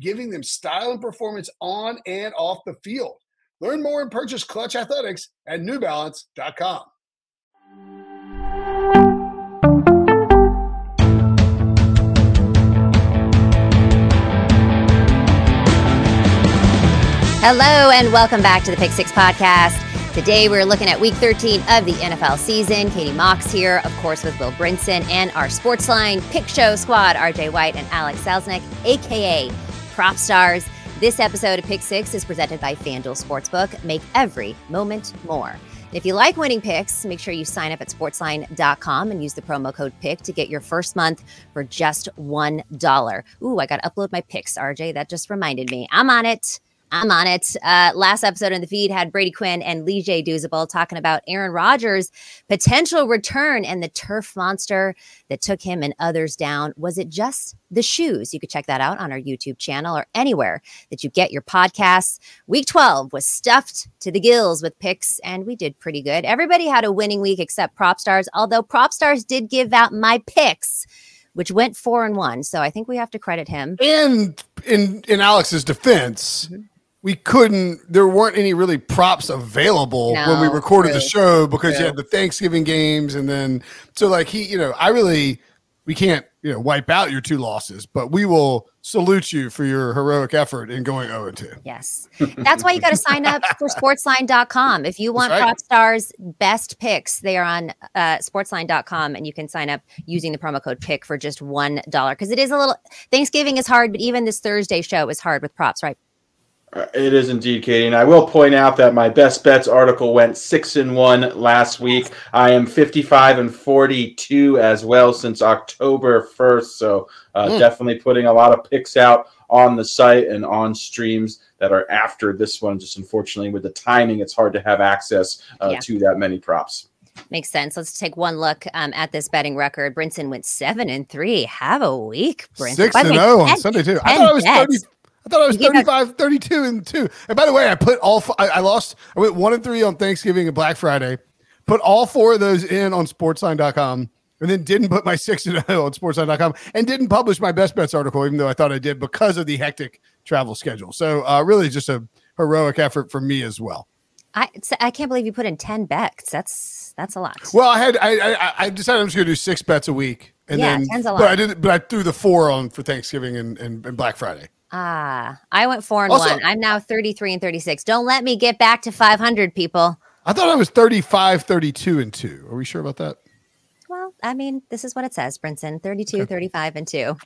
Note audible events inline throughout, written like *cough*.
giving them style and performance on and off the field. Learn more and purchase Klutch Athletics at newbalance.com. Hello, and welcome back to the Pick Six Podcast. Today, we're looking at week 13 of the NFL season. Katie Mox here, of course, with Will Brinson and our Sportsline Pick Show squad, RJ White and Alex Selznick, aka Prop Stars. This episode of Pick Six is presented by FanDuel Sportsbook. Make every moment more. If you like winning picks, make sure you sign up at sportsline.com and use the promo code PICK to get your first month for just $1. Ooh, I got to upload my picks, RJ. That just reminded me. I'm on it. I'm on it. Uh, last episode in the feed had Brady Quinn and Leger Douzable talking about Aaron Rodgers' potential return and the turf monster that took him and others down. Was it just the shoes? You could check that out on our YouTube channel or anywhere that you get your podcasts. Week 12 was stuffed to the gills with picks, and we did pretty good. Everybody had a winning week except Prop Stars, although Prop Stars did give out my picks which went four and one. So I think we have to credit him. And in in Alex's defense, mm-hmm we couldn't there weren't any really props available no, when we recorded really. the show because you had the Thanksgiving games and then so like he you know I really we can't you know wipe out your two losses but we will salute you for your heroic effort in going 0 2. Yes. That's why you got to sign up for sportsline.com. If you want right. Prop Stars best picks, they are on uh, sportsline.com and you can sign up using the promo code pick for just $1 because it is a little Thanksgiving is hard, but even this Thursday show is hard with props, right? It is indeed, Katie. And I will point out that my best bets article went six and one last week. I am 55 and 42 as well since October 1st. So uh, mm. definitely putting a lot of picks out on the site and on streams that are after this one. Just unfortunately, with the timing, it's hard to have access uh, yeah. to that many props. Makes sense. Let's take one look um, at this betting record. Brinson went seven and three. Have a week, Brinson. Six and zero on Sunday too. I thought I was thirty. I thought I was 35, 32 and two. And by the way, I put all, I, I lost, I went one and three on Thanksgiving and Black Friday, put all four of those in on sportsline.com and then didn't put my *laughs* six and oh on sportsline.com and didn't publish my best bets article, even though I thought I did because of the hectic travel schedule. So uh, really just a heroic effort from me as well. I, I can't believe you put in 10 bets. That's, that's a lot. Well, I had, I, I, I decided I'm just going to do six bets a week. And yeah, then, but I did, but I threw the four on for Thanksgiving and, and, and Black Friday. Ah, I went four and also, one. I'm now 33 and 36. Don't let me get back to 500, people. I thought I was 35, 32 and two. Are we sure about that? Well, I mean, this is what it says, Brinson 32, okay. 35 and two.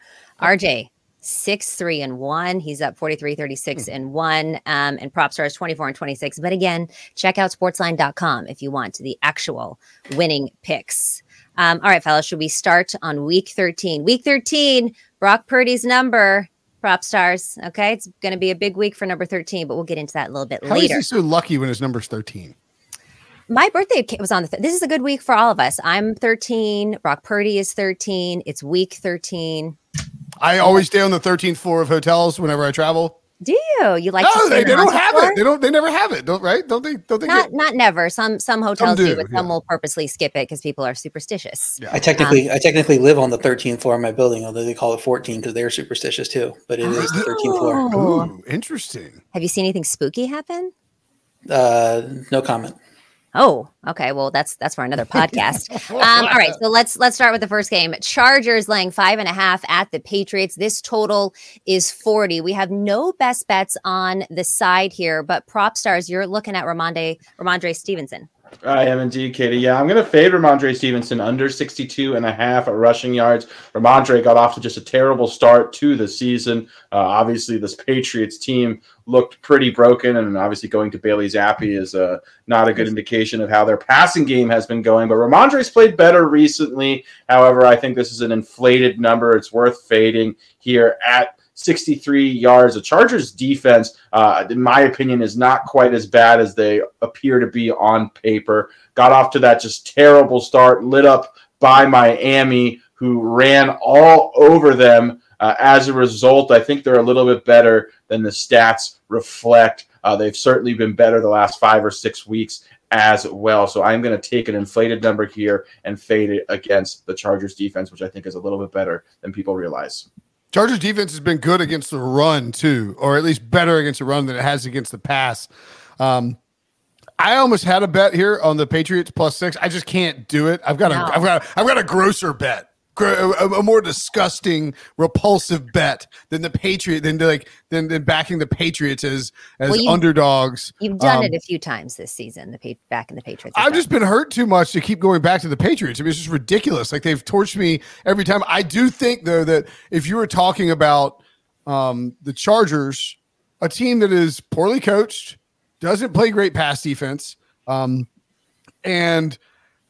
RJ, six, three and one. He's up 43, 36 hmm. and one. Um, and prop stars 24 and 26. But again, check out sportsline.com if you want the actual winning picks. Um, all right, fellas, should we start on week 13? Week 13, Brock Purdy's number prop stars. Okay, it's going to be a big week for number thirteen, but we'll get into that a little bit How later. How is he so lucky when his number's thirteen? My birthday was on the. Th- this is a good week for all of us. I'm 13. Brock Purdy is 13. It's week 13. I always stay on the 13th floor of hotels whenever I travel. Do you? You like? no, to they, they don't have haunted it. They don't. They never have it. Don't right? Don't they? Don't they? Not Get, not never. Some some hotels do, do, but some yeah. will purposely skip it because people are superstitious. Yeah. I technically I technically live on the 13th floor of my building, although they call it 14 because they're superstitious too. But it is the 13th floor. Oh. Ooh, interesting. Have you seen anything spooky happen? Uh, no comment. Oh, okay. Well, that's that's for another podcast. Um, all right, so let's let's start with the first game. Chargers laying five and a half at the Patriots. This total is forty. We have no best bets on the side here, but prop stars, you're looking at Rhamondre Rhamondre Stevenson. I am indeed, Katie. Yeah, I'm going to fade Rhamondre Stevenson under 62 and a half at rushing yards. Rhamondre got off to just a terrible start to the season. Uh, obviously, this Patriots team looked pretty broken, and obviously going to Bailey Zappe is uh, not a good indication of how their passing game has been going. But Rhamondre's played better recently. However, I think this is an inflated number. It's worth fading here at 63 yards. The Chargers defense, uh, in my opinion, is not quite as bad as they appear to be on paper. Got off to that just terrible start, lit up by Miami, who ran all over them. Uh, as a result, I think they're a little bit better than the stats reflect. Uh, they've certainly been better the last five or six weeks as well. So I'm going to take an inflated number here and fade it against the Chargers defense, which I think is a little bit better than people realize. Chargers defense has been good against the run too, or at least better against the run than it has against the pass. Um, I almost had a bet here on the Patriots plus six. I just can't do it. I've got No. a, I've got, a, I've got a grosser bet, a, more disgusting, repulsive bet than the Patriot, than like than, than backing the Patriots as as Well, you- underdogs. You've done Um, it a few times this season. The back in the Patriots. I've just been hurt too much to keep going back to the Patriots. I mean, it's just ridiculous. Like they've torched me every time. I do think though that if you were talking about um, the Chargers, a team that is poorly coached, doesn't play great pass defense, um, and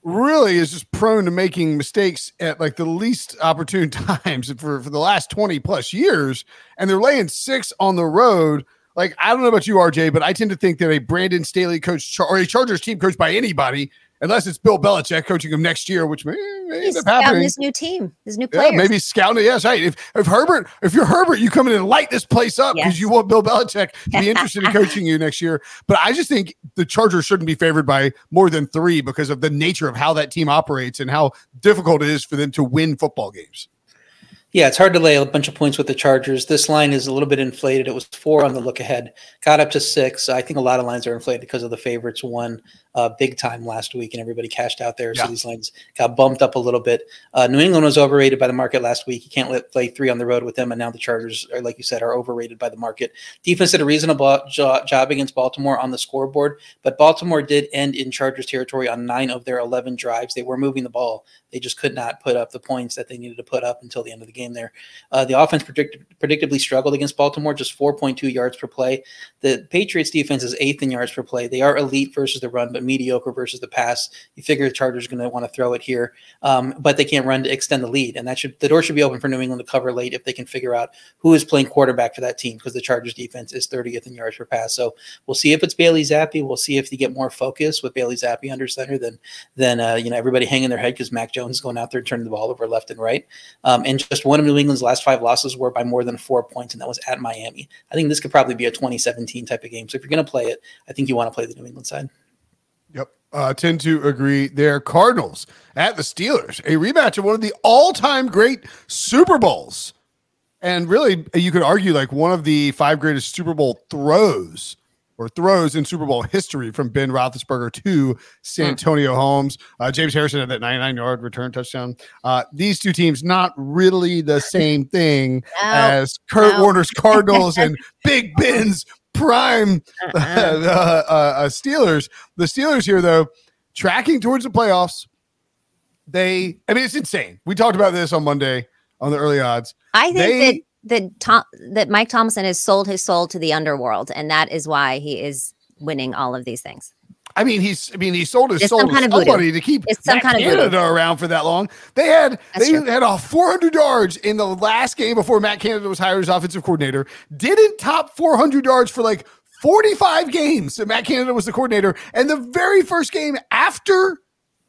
really is just prone to making mistakes at like the least opportune *laughs* times for, for the last 20 plus years, and they're laying six on the road. Like, I don't know about you, RJ, but I tend to think that a Brandon Staley coach or a Chargers team coached by anybody, unless it's Bill Belichick coaching them next year, which may, may end up happening. this new team, this new Yeah, players. maybe scouting. Yes, right. If if Herbert, if you're Herbert, you come in and light this place up because Yes. you want Bill Belichick to be *laughs* interested in coaching you next year. But I just think the Chargers shouldn't be favored by more than three because of the nature of how that team operates and how difficult it is for them to win football games. Yeah, it's hard to lay a bunch of points with the Chargers. This line is a little bit inflated. It was four on the look ahead, got up to six. I think a lot of lines are inflated because of the favorites won uh, big time last week and everybody cashed out there. Yeah. So these lines got bumped up a little bit. Uh, New England was overrated by the market last week. You can't let play three on the road with them. And now the Chargers, are, like you said, are overrated by the market. Defense did a reasonable jo- job against Baltimore on the scoreboard, but Baltimore did end in Chargers territory on nine of their 11 drives. They were moving the ball. They just could not put up the points that they needed to put up until the end of the game there. Uh, the offense predict- predictably struggled against Baltimore, just 4.2 yards per play. The Patriots defense is eighth in yards per play. They are elite versus the run, but mediocre versus the pass. You figure the Chargers are going to want to throw it here, um, but they can't run to extend the lead, and that should the door should be open for New England to cover late if they can figure out who is playing quarterback for that team because the Chargers defense is 30th in yards per pass. So we'll see if it's Bailey Zappe. We'll see if they get more focus with Bailey Zappe under center than than uh, you know everybody hanging their head because Mac Jones is going out there and turning the ball over left and right. Um, and just one of New England's last five losses were by more than four points, and that was at Miami. I think this could probably be a 2017 type of game. So if you're going to play it, I think you want to play the New England side. Yep. Uh, tend to agree there. Cardinals at the Steelers, a rematch of one of the all time great Super Bowls. And really, you could argue like one of the five greatest Super Bowl throws or throws in Super Bowl history from Ben Roethlisberger to Santonio Holmes. Uh, James Harrison had that 99 yard return touchdown. Uh, these two teams, not really the same thing No, as Kurt no. Warner's Cardinals and *laughs* Big Ben's prime *laughs* uh, uh-uh. uh, uh, Steelers. The Steelers here, though, tracking towards the playoffs. They, I mean, it's insane. We talked about this on Monday on the early odds. I think They- that that Tom that Mike Tomlin has sold his soul to the underworld, and that is why he is winning all of these things. I mean, he's, I mean, he sold his It's soul to kind of voodoo. somebody to keep It's some kind of voodoo. Canada around for that long. They had, That's they true. had a 400 yards in the last game before Matt Canada was hired as offensive coordinator. Didn't top 400 yards for like 45 games that Matt Canada was the coordinator. And the very first game after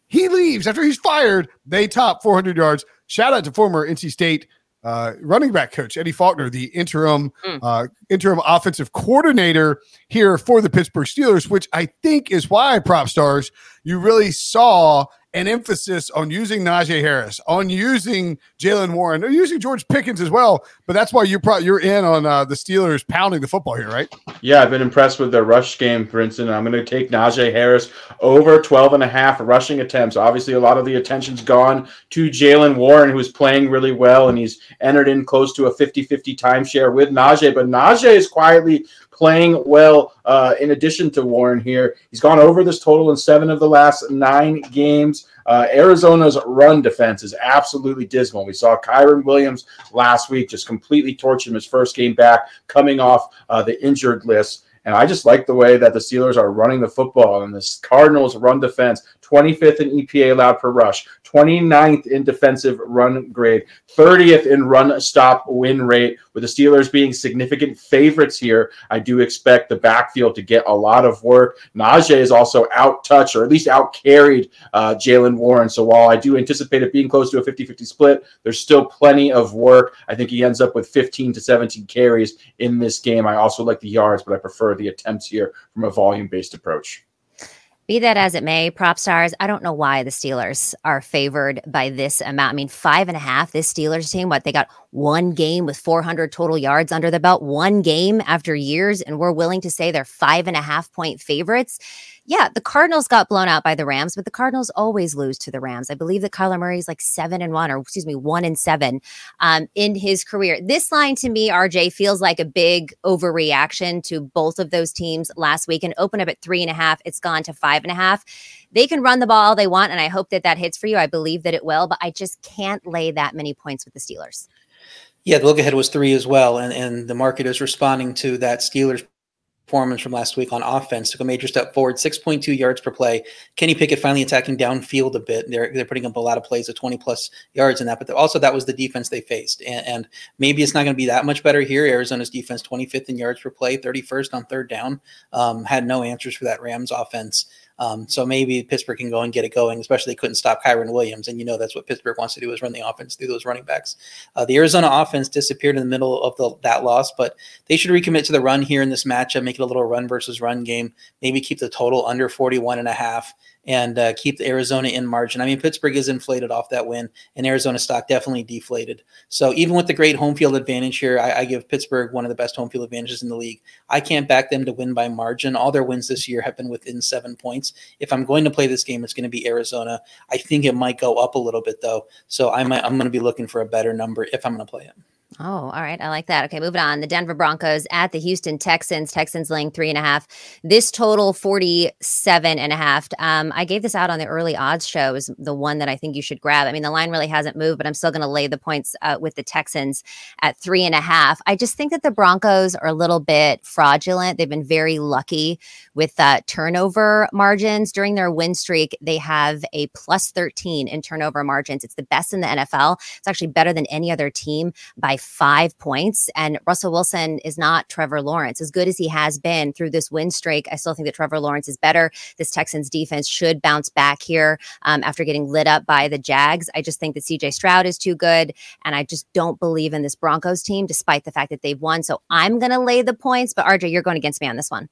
he leaves, after he's fired, they top 400 yards. Shout out to former NC State uh, running back coach Eddie Faulkner, the interim Mm. uh, interim offensive coordinator here for the Pittsburgh Steelers, which I think is why prop stars you really saw an emphasis on using Najee Harris, on using Jaylen Warren, or using George Pickens as well. But that's why you're pro- you're in on uh, the Steelers pounding the football here, right? Yeah, I've been impressed with their rush game, for instance. I'm going to take Najee Harris over 12 and a half rushing attempts. Obviously, a lot of the attention's gone to Jaylen Warren, who's playing really well, and he's entered in close to a 50 50 timeshare with Najee. But Najee is quietly playing well uh, in addition to Warren here. He's gone over this total in seven of the last nine games. Uh, Arizona's run defense is absolutely dismal. We saw Kyren Williams last week just completely torch him his first game back, coming off uh, the injured list. And I just like the way that the Steelers are running the football. And this Cardinals run defense, 25th in EPA allowed per rush, 29th in defensive run grade, 30th in run stop win rate. With the Steelers being significant favorites here, I do expect the backfield to get a lot of work. Najee is also out touched or at least out carried uh, Jaylen Warren. So while I do anticipate it being close to a 50 50 split, there's still plenty of work. I think he ends up with 15 to 17 carries in this game. I also like the yards, but I prefer the attempts here from a volume based approach. Be that as it may, prop stars, I don't know why the Steelers are favored by this amount. I mean, five and a half, this Steelers team, what they got one game with 400 total yards under the belt, one game after years, and we're willing to say they're five and a half point favorites. Yeah, the Cardinals got blown out by the Rams, but the Cardinals always lose to the Rams. I believe that Kyler Murray is like seven and one, or excuse me, one and seven um, in his career. This line to me, RJ, feels like a big overreaction to both of those teams last week and open up at three and a half. It's gone to five and a half. They can run the ball all they want, and I hope that that hits for you. I believe that it will, but I just can't lay that many points with the Steelers. Yeah, the look ahead was three as well, and and the market is responding to that Steelers performance from last week on offense. Took a major step forward, 6.2 yards per play. Kenny Pickett finally attacking downfield a bit. They're they're putting up a lot of plays of 20 plus yards in that, but also that was the defense they faced, and, and maybe it's not going to be that much better here. Arizona's defense 25th in yards per play, 31st on third down. Um, had no answers for that Rams offense. Um, so maybe Pittsburgh can go and get it going, especially they couldn't stop Kyren Williams. And you know that's what Pittsburgh wants to do is run the offense through those running backs. Uh, the Arizona offense disappeared in the middle of the, that loss, but they should recommit to the run here in this matchup, make it a little run versus run game, maybe keep the total under 41 and a half and uh, keep Arizona in margin. I mean, Pittsburgh is inflated off that win, and Arizona stock definitely deflated. So even with the great home field advantage here, I, I, give Pittsburgh one of the best home field advantages in the league. I can't back them to win by margin. All their wins this year have been within seven points. If I'm going to play this game, it's going to be Arizona. I think it might go up a little bit though, so I might, I'm going to be looking for a better number if I'm going to play it. Oh, all right. I like that. Okay, moving on. The Denver Broncos at the Houston Texans. Texans laying three and a half. This total 47 and a half. Um, I gave this out on the early odds show is the one that I think you should grab. I mean, the line really hasn't moved, but I'm still going to lay the points uh, with the Texans at three and a half. I just think that the Broncos are a little bit fraudulent. They've been very lucky with uh, turnover margins during their win streak. They have a plus 13 in turnover margins. It's the best in the NFL. It's actually better than any other team by five points. And Russell Wilson is not Trevor Lawrence. As good as he has been through this win streak, I still think that Trevor Lawrence is better. This Texans defense should bounce back here um, after getting lit up by the Jags. I just think that CJ Stroud is too good. And I just don't believe in this Broncos team, despite the fact that they've won. So I'm going to lay the points. But RJ, you're going against me on this one.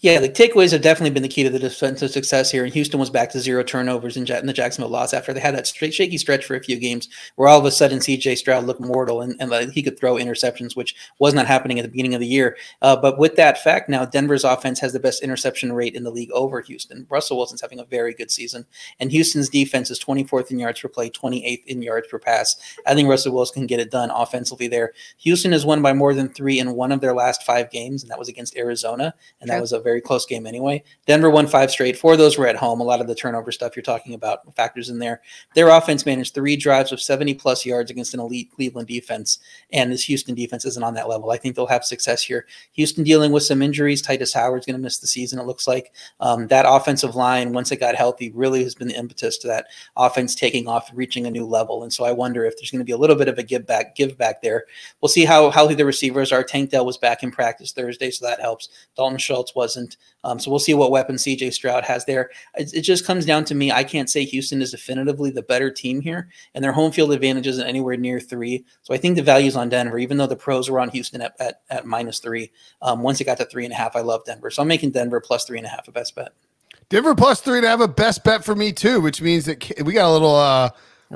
Yeah, the takeaways have definitely been the key to the defensive success here. And Houston was back to zero turnovers in, in the Jacksonville loss after they had that straight, shaky stretch for a few games where all of a sudden CJ Stroud looked mortal and, and like he could throw interceptions, which was not happening at the beginning of the year. Uh, but with that fact, now Denver's offense has the best interception rate in the league over Houston. Russell Wilson's having a very good season. And Houston's defense is 24th in yards per play, 28th in yards per pass. I think Russell Wilson can get it done offensively there. Houston has won by more than three in one of their last five games, and that was against Arizona. And that was a very close game anyway. Denver won five straight. Four of those were at home. A lot of the turnover stuff you're talking about factors in there. Their offense managed three drives of 70 plus yards against an elite Cleveland defense, and this Houston defense isn't on that level. I think they'll have success here. Houston dealing with some injuries. Tytus Howard's going to miss the season. It looks like um, that offensive line, once it got healthy, really has been the impetus to that offense taking off, reaching a new level. And so I wonder if there's going to be a little bit of a give back, give back there. We'll see how healthy the receivers are. Tank Dell was back in practice Thursday, so that helps. Dalton Schultz was wasn't. Um, so we'll see what weapon CJ Stroud has there. It, it, just comes down to me. I can't say Houston is definitively the better team here, and their home field advantage isn't anywhere near three. So I think the value's on Denver, even though the pros were on Houston at, at, at minus three. Um, once it got to three and a half, I love Denver. So I'm making Denver plus three and a half a best bet. Denver plus three to have a best bet for me too, which means that we got a little uh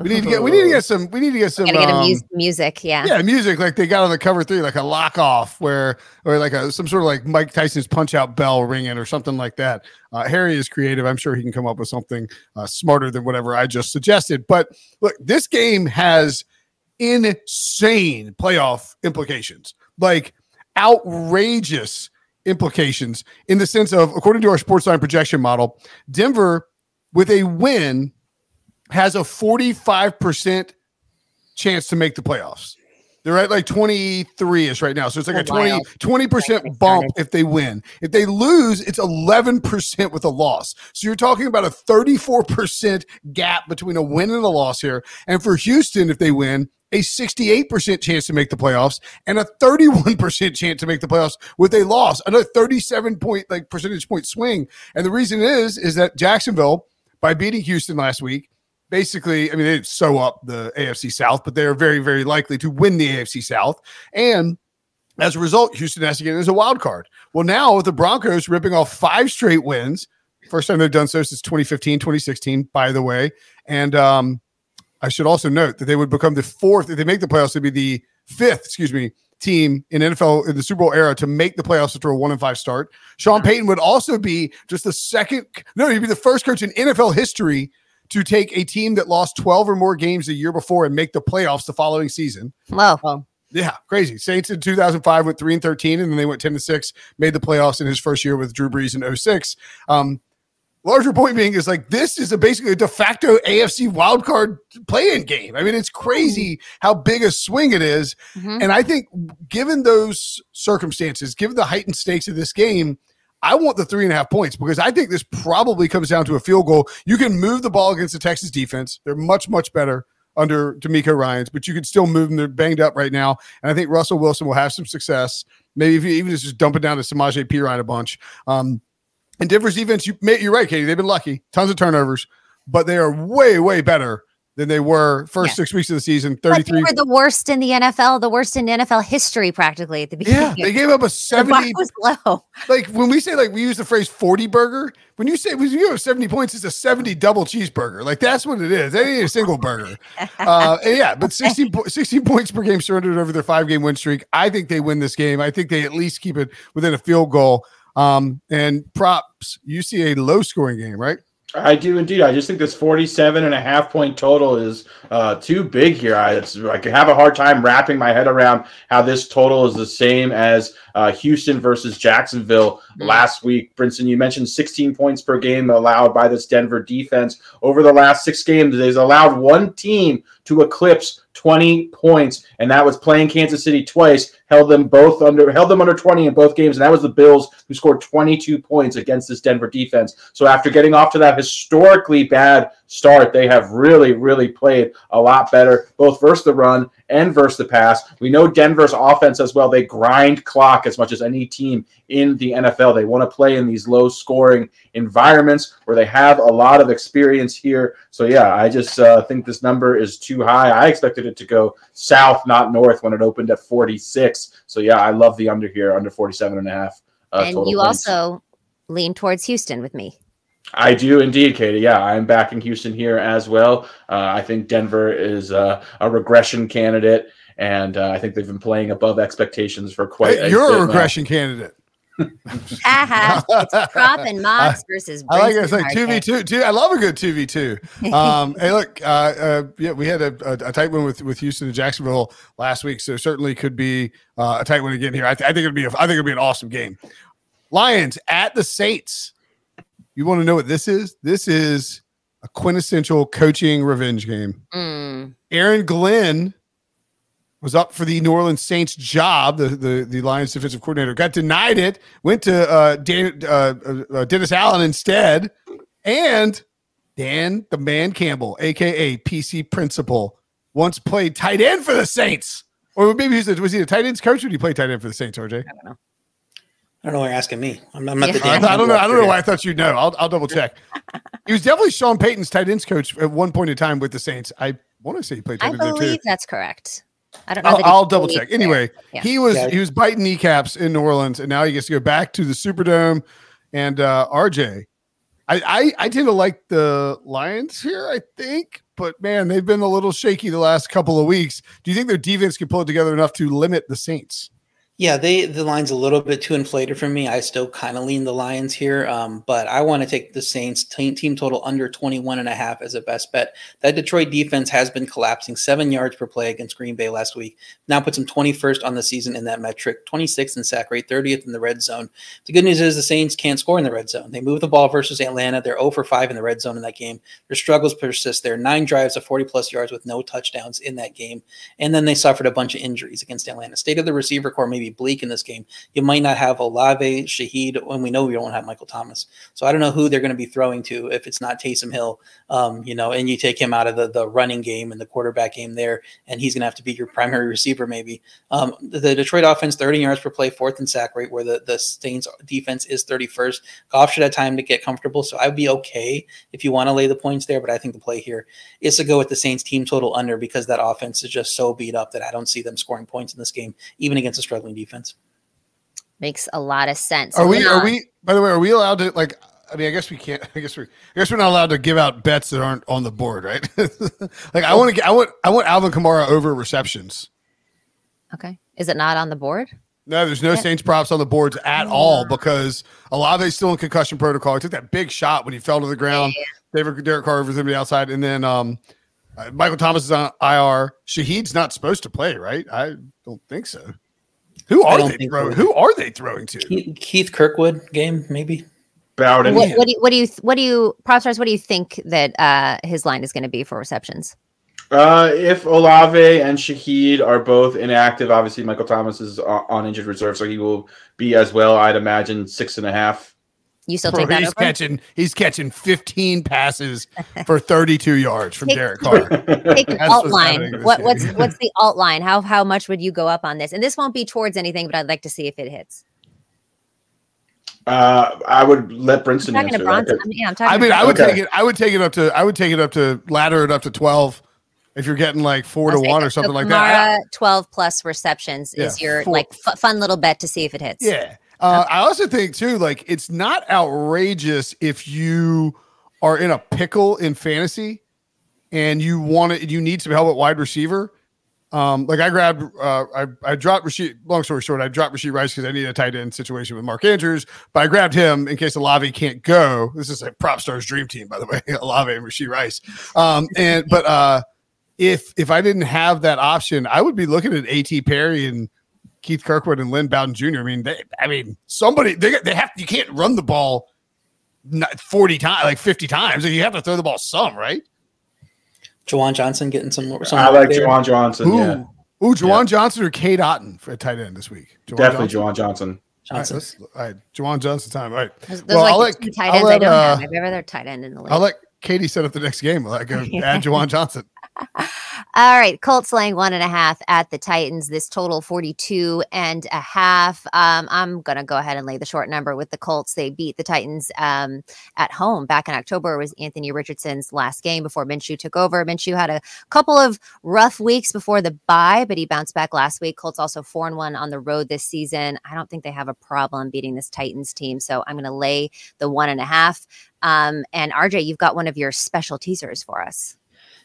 we need to get we need to get some we need to get some get um, mu- music, yeah. yeah music like they got on the cover three like a lock off where or like a some sort of like Mike Tyson's punch out bell ringing or something like that. Uh, Harry is creative. I'm sure he can come up with something uh, smarter than whatever I just suggested. But look, this game has insane playoff implications, like outrageous implications in the sense of according to our sports line projection model, Denver with a win has a 45% chance to make the playoffs. They're at like 23 ish right now. So it's like oh, a 20, 20% bump if they win. If they lose, it's 11% with a loss. So you're talking about a 34% gap between a win and a loss here. And for Houston, if they win, a 68% chance to make the playoffs and a 31% chance to make the playoffs with a loss, another 37 point like percentage point swing. And the reason is is that Jacksonville by beating Houston last week basically, I mean, they sew up the AFC South, but they are very, very likely to win the AFC South. And as a result, Houston has to get in as a wild card. Well, now with the Broncos ripping off five straight wins, first time they've done so since 2015, 2016, by the way. And um, I should also note that they would become the fourth, if they make the playoffs, they'd be the fifth, excuse me, team in NFL in the Super Bowl era to make the playoffs after a one and five start. Sean Payton would also be just the second, no, he'd be the first coach in NFL history to take a team that lost 12 or more games the year before and make the playoffs the following season. Wow. Um, yeah, crazy. Saints in 2005 went 3 and 13 and then they went 10 to 6, made the playoffs in his first year with Drew Brees in 06. Um, larger point being is like this is a basically a de facto AFC wildcard play-in game. I mean, it's crazy how big a swing it is. Mm-hmm. And I think given those circumstances, given the heightened stakes of this game, I want the three and a half points because I think this probably comes down to a field goal. You can move the ball against the Texas defense. They're much, much better under DeMeco Ryans, but you can still move them. They're banged up right now. And I think Russell Wilson will have some success. Maybe if you even just dump it down to Samaje Perine a bunch. Um, and Denver's defense, you, you're right, Katie. They've been lucky. Tons of turnovers, but they are way, way better than they were first yeah. six weeks of the season. 33. were the worst in the NFL, the worst in NFL history practically at the beginning. Yeah, they gave up a *laughs* 70. was low. Like when we say like we use the phrase 40 burger, when you say when you have 70 points, it's a 70 double cheeseburger. Like that's what it is. They ain't a single burger. *laughs* Uh, yeah, but 16, 16 points per game surrendered over their five game win streak. I think they win this game. I think they at least keep it within a field goal. Um, and props, you see a low scoring game, right? I do indeed. I just think this 47 and a half point total is uh, too big here. I, I have a hard time wrapping my head around how this total is the same as uh, Houston versus Jacksonville mm-hmm. last week. Brinson, you mentioned 16 points per game allowed by this Denver defense. Over the last six games, they've allowed one team to eclipse 20 points, and that was playing Kansas City twice. Held them both under held them under 20 in both games, and that was the Bills who scored 22 points against this Denver defense. So after getting off to that historically bad start, they have really, really played a lot better, both versus the run and versus the pass. We know Denver's offense as well. They grind clock as much as any team in the NFL. They want to play in these low scoring environments where they have a lot of experience here. So, yeah, I just uh, think this number is too high. I expected it to go south, not north, when it opened at 46. So, yeah, I love the under here, under 47 and a half. Uh, and you points. also lean towards Houston with me. I do indeed, Katie. Yeah, I'm backing Houston here as well. Uh, I think Denver is uh, a regression candidate, and uh, I think they've been playing above expectations for quite. Hey, you're a regression now. candidate. *laughs* it's prop and Mox versus. I like it. It's like two v two. Two. I love a good two v two. *laughs* Um, hey, look. Uh, uh, yeah, we had a, a, a, tight one with with Houston and Jacksonville last week, so certainly could be uh, a tight one again here. I, th- I think it'd be. A, I think it'd be an awesome game. Lions at the Saints. You want to know what this is? This is a quintessential coaching revenge game. Mm. Aaron Glenn was up for the New Orleans Saints job, the the, the Lions defensive coordinator, got denied it, went to uh, Dan, uh, uh, Dennis Allen instead, and Dan the Man Campbell, aka PC Principal, once played tight end for the Saints. Or maybe he was, was he a tight ends coach or did he play tight end for the Saints, RJ? I don't know. I don't know why you're asking me. I'm, I'm not the Yeah. *laughs* damn I, I don't know. I don't know why I thought you'd know. I'll, I'll double check. he was definitely Sean Payton's tight ends coach at one point in time with the Saints. I want to say he played tight I ends there too. believe that's correct. I don't know. I'll, I'll double check. there. Anyway, Yeah. he was Yeah. he was biting kneecaps in New Orleans, and now he gets to go back to the Superdome. And uh, RJ, I, I I tend to like the Lions here. I think, but man, they've been a little shaky the last couple of weeks. Do you think their defense can pull it together enough to limit the Saints? Yeah, they the line's a little bit too inflated for me. I still kind of lean the Lions here, um, but I want to take the Saints team, team total under 21 and a half as a best bet. That Detroit defense has been collapsing seven yards per play against Green Bay last week. Now puts them 21st on the season in that metric, 26th in sack rate, 30th in the red zone. The good news is the Saints can't score in the red zone. They move the ball versus Atlanta. They're 0 for 5 in the red zone in that game. Their struggles persist there. Nine drives of 40 plus yards with no touchdowns in that game. And then they suffered a bunch of injuries against Atlanta. State of the receiver core may bleak in this game. You might not have Olave, Shaheed, and we know we don't have Michael Thomas. So I don't know who they're going to be throwing to if it's not Taysom Hill, um, you know, and you take him out of the, the running game and the quarterback game there, and he's going to have to be your *laughs* primary receiver maybe. Um, the, Detroit offense, 30 yards per play, fourth in sack rate, where the, the Saints defense is 31st. Goff should have time to get comfortable. So I'd be okay if you want to lay the points there, but I think the play here is to go with the Saints team total under because that offense is just so beat up that I don't see them scoring points in this game, even against a struggling defense. Makes a lot of sense. Are we? Are we? By the way, are we allowed to like? I mean, I guess we can't. *laughs* I guess we. I guess we're not allowed to give out bets that aren't on the board, right? *laughs* like, I want to get. I want. I want Alvin Kamara over receptions. Okay. Is it not on the board? No, there's no Yeah. Saints props on the boards at all because Olave's still in concussion protocol. He took that big shot when he fell to the ground. David Derek Carr over to the outside, and then um, uh, Michael Thomas is on IR. Shaheed's not supposed to play, right? I don't think so. Who are they throwing? Who are they throwing to? Keith, Keith Kirkwood game, maybe. Bowden. What, what do you what do you what do you prop? What do you think that uh, his line is going to be for receptions? Uh, if Olave and Shaheed are both inactive, obviously Michael Thomas is on on injured reserve, so he will be as well. I'd imagine six and a half. You still Bro, take that he's over? catching. He's catching 15 passes for 32 yards from Take- Derek Carr. *laughs* Take an alt what's line. happening in this What, what's what's *laughs* the alt line? How how much would you go up on this? And this won't be towards anything, but I'd like to see if it hits. Uh, I would let Brinson I'm talking to answer that. Bronson. I mean, yeah, I'm talking. I mean, to I would Okay. take it. I would take it up to. I would take it up to ladder it up to 12 if you're getting like four to I'll say one or something So like that. Twelve plus receptions is your four- like f- fun little bet to see if it hits. Yeah. Uh, I also think too, like it's not outrageous if you are in a pickle in fantasy and you want to, you need some help at wide receiver. Um, like I grabbed, uh, I, I dropped Rashee. Long story short, I dropped Rashee Rice because I needed a tight end situation with Mark Andrews, but I grabbed him in case Olave can't go. This is a prop stars dream team, by the way, *laughs* Olave and Rashee Rice. Um, and but uh, if if I didn't have that option, I would be looking at A.T. Perry and Keith Kirkwood and Lynn Bowden Jr. I mean, they, I mean, somebody they they have you can't run the ball forty times, like fifty times. You have to throw the ball some, right? Juwan Johnson getting some. Some I work like there. Juwan Johnson. Ooh, Yeah, ooh, Juwan Johnson or Kate Otten for a tight end this week. Juwan definitely Johnson? Juwan Johnson. All right, Johnson. let's, all right, Juwan Johnson time. All right, Those, those Well, are I'll like let- the two tight I'll ends I let, don't have. uh, I've ever their tight end in the league. I'll let Katie set up the next game. Like go *laughs* add Juwan Johnson. All right, Colts laying one and a half at the Titans. This total 42 and a half. Um, I'm going to go ahead and lay the short number with the Colts. They beat the Titans um, at home back in October. It was Anthony Richardson's last game before Minshew took over. Minshew had a couple of rough weeks before the bye, but he bounced back last week. Colts also 4 and 1 on the road this season. I don't think they have a problem beating this Titans team. So I'm going to lay the one and a half. Um, and RJ, you've got one of your special teasers for us.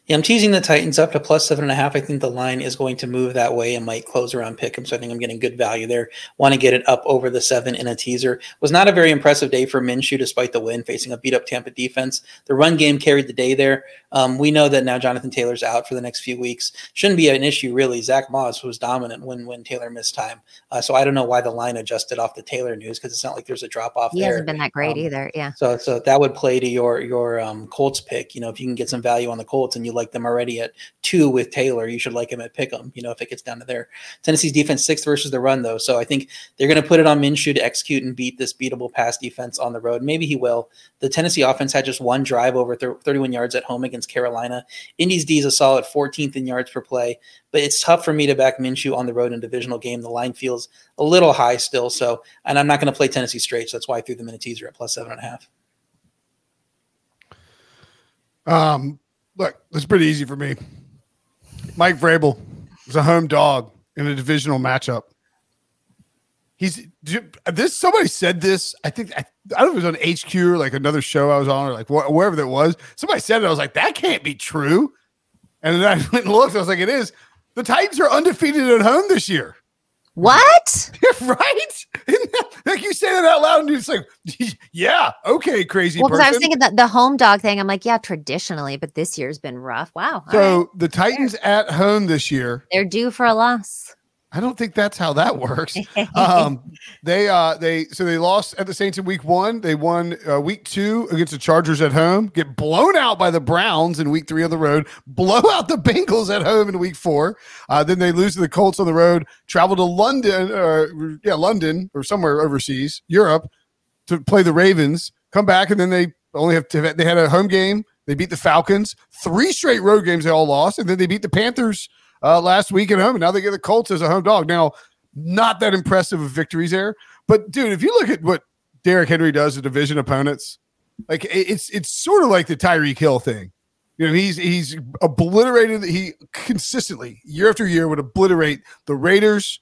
Yeah, I'm teasing the Titans up to plus seven and a half. I think the line is going to move that way and might close around Pick'em. So I think I'm getting good value there. Want to get it up over the seven in a teaser. Was not a very impressive day for Minshew despite the win, facing a beat up Tampa defense. The run game carried the day there. Um, we know that now Jonathan Taylor's out for the next few weeks. Shouldn't be an issue really. Zach Moss was dominant when when Taylor missed time. Uh, so I don't know why the line adjusted off the Taylor news because it's not like there's a drop off He there. hasn't been that great Um, either. Yeah. So, so that would play to your your um, Colts pick. You know, if you can get some value on the Colts and you like them already at two with Taylor. You should like him at pick 'em, you know, if it gets down to there. Tennessee's defense sixth versus the run, though. So I think they're going to put it on Minshew to execute and beat this beatable pass defense on the road. Maybe he will. The Tennessee offense had just one drive over 31 yards at home against Carolina. Indy's D is a solid 14th in yards per play, but it's tough for me to back Minshew on the road in a divisional game. The line feels a little high still. So, and I'm not going to play Tennessee straight. So that's why I threw them in a teaser at plus seven and a half. Um, look, it's pretty easy for me. Mike Vrabel is a home dog in a divisional matchup. He's this. Somebody said this. I think I, I don't know if it was on HQ or like another show I was on or like wh- wherever that was. Somebody said it. I was like, that can't be true. And then I *laughs* went and looked. I was like, it is. The Titans are undefeated at home this year. What? *laughs* right? like you say that out loud, and you're just like, *laughs* yeah, okay, crazy. Well, because I was thinking that the home dog thing. I'm like, yeah, traditionally, but this year's been rough. Wow. So right. the Titans at home this year, they're due for a loss. I don't think that's how that works. *laughs* um, they uh they so they lost at the Saints in week one. They won uh, week two against the Chargers at home. Get blown out by the Browns in week three on the road. Blow *laughs* out the Bengals at home in week four. Uh, then they lose to the Colts on the road. Travel to London, uh, yeah, London or somewhere overseas, Europe, to play the Ravens. Come back and then they only have to. They had a home game. They beat the Falcons. Three straight road games they all lost, and then they beat the Panthers uh, last week at home, and now they get the Colts as a home dog. Now, not that impressive of victories there, but dude, if you look at what Derrick Henry does to division opponents, like it's it's sort of like the Tyreek Hill thing. You know, he's he's obliterated. He consistently year after year would obliterate the Raiders,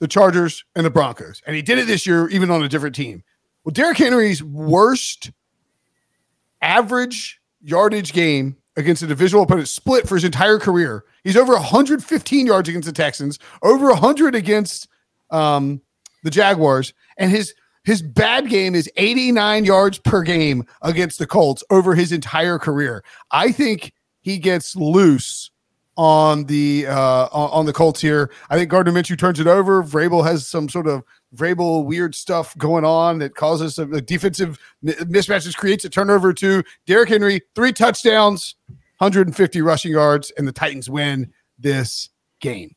the Chargers, and the Broncos, and he did it this year, even on a different team. Well, Derrick Henry's worst average yardage game against a divisional opponent split for his entire career. He's over 115 yards against the Texans, over 100 against um, the Jaguars, and his his bad game is 89 yards per game against the Colts over his entire career. I think he gets loose on the uh, on the Colts here. I think Gardner Minshew turns it over. Vrabel has some sort of Vrabel weird stuff going on that causes a, a defensive mismatches, creates a turnover to Derrick Henry, three touchdowns, 150 rushing yards, and the Titans win this game.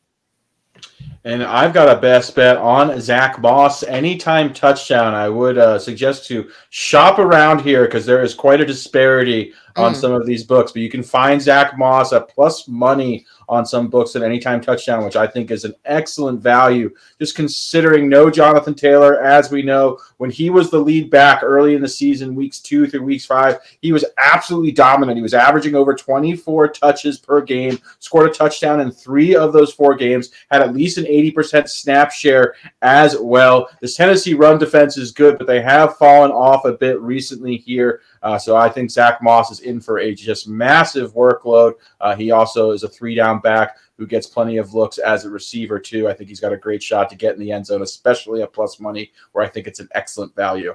And I've got a best bet on Zach Moss. Anytime touchdown, I would uh, suggest to shop around here because there is quite a disparity on mm. some of these books. But you can find Zach Moss at plus money on some books at anytime touchdown, which I think is an excellent value. Just considering no Jonathan Taylor, as we know, when he was the lead back early in the season, weeks two through weeks five, he was absolutely dominant. He was averaging over 24 touches per game, scored a touchdown in three of those four games, had at least an 80% snap share as well. This Tennessee run defense is good, but they have fallen off a bit recently here. Uh, so I think Zach Moss is in for a just massive workload. Uh, he also is a three down back who gets plenty of looks as a receiver too. I think he's got a great shot to get in the end zone, especially at plus money, where I think it's an excellent value.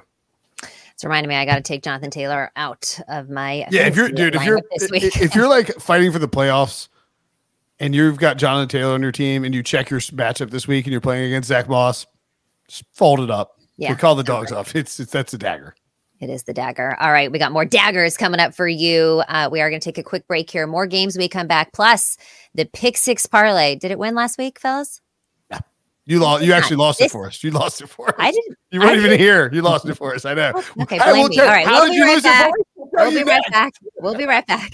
It's reminding me I got to take Jonathan Taylor out of my yeah. If you're dude, if you're if you're like fighting for the playoffs and you've got Jonathan Taylor on your team and you check your matchup this week and you're playing against Zach Moss, just fold it up. Yeah, we call the dogs right. off. It's, it's that's a dagger. It is the dagger. All right, we got more daggers coming up for you. Uh, we are going to take a quick break here. More games we come back. Plus the pick six parlay. Did it win last week, fellas? Yeah, you lost. You actually lost it for us. You lost it for us. I didn't. You weren't even here. You lost it for us. I know. Okay, blame me. All right, we'll right back. We'll be right back. We'll be right back.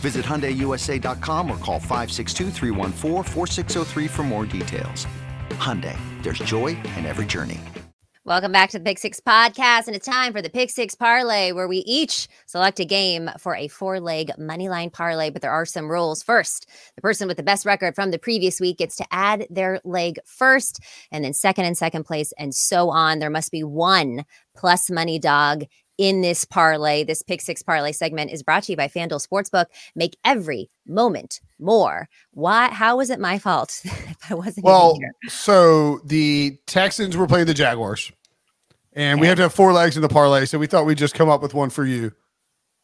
Visit HyundaiUSA.com or call 562 for more details. Hyundai, there's joy in every journey. Welcome back to the Pick Six podcast, and it's time for the Pick Six parlay, where we each select a game for a four-leg money line parlay. But there are some rules. First, the person with the best record from the previous week gets to add their leg first, and then second and second place, and so on. There must be one plus money dog in this parlay. This Pick Six parlay segment is brought to you by FanDuel Sportsbook. Make every moment more. Why? How was it my fault *laughs* if I wasn't Well, here? so the Texans were playing the Jaguars, and we have to have four legs in the parlay. So we thought we'd just come up with one for you.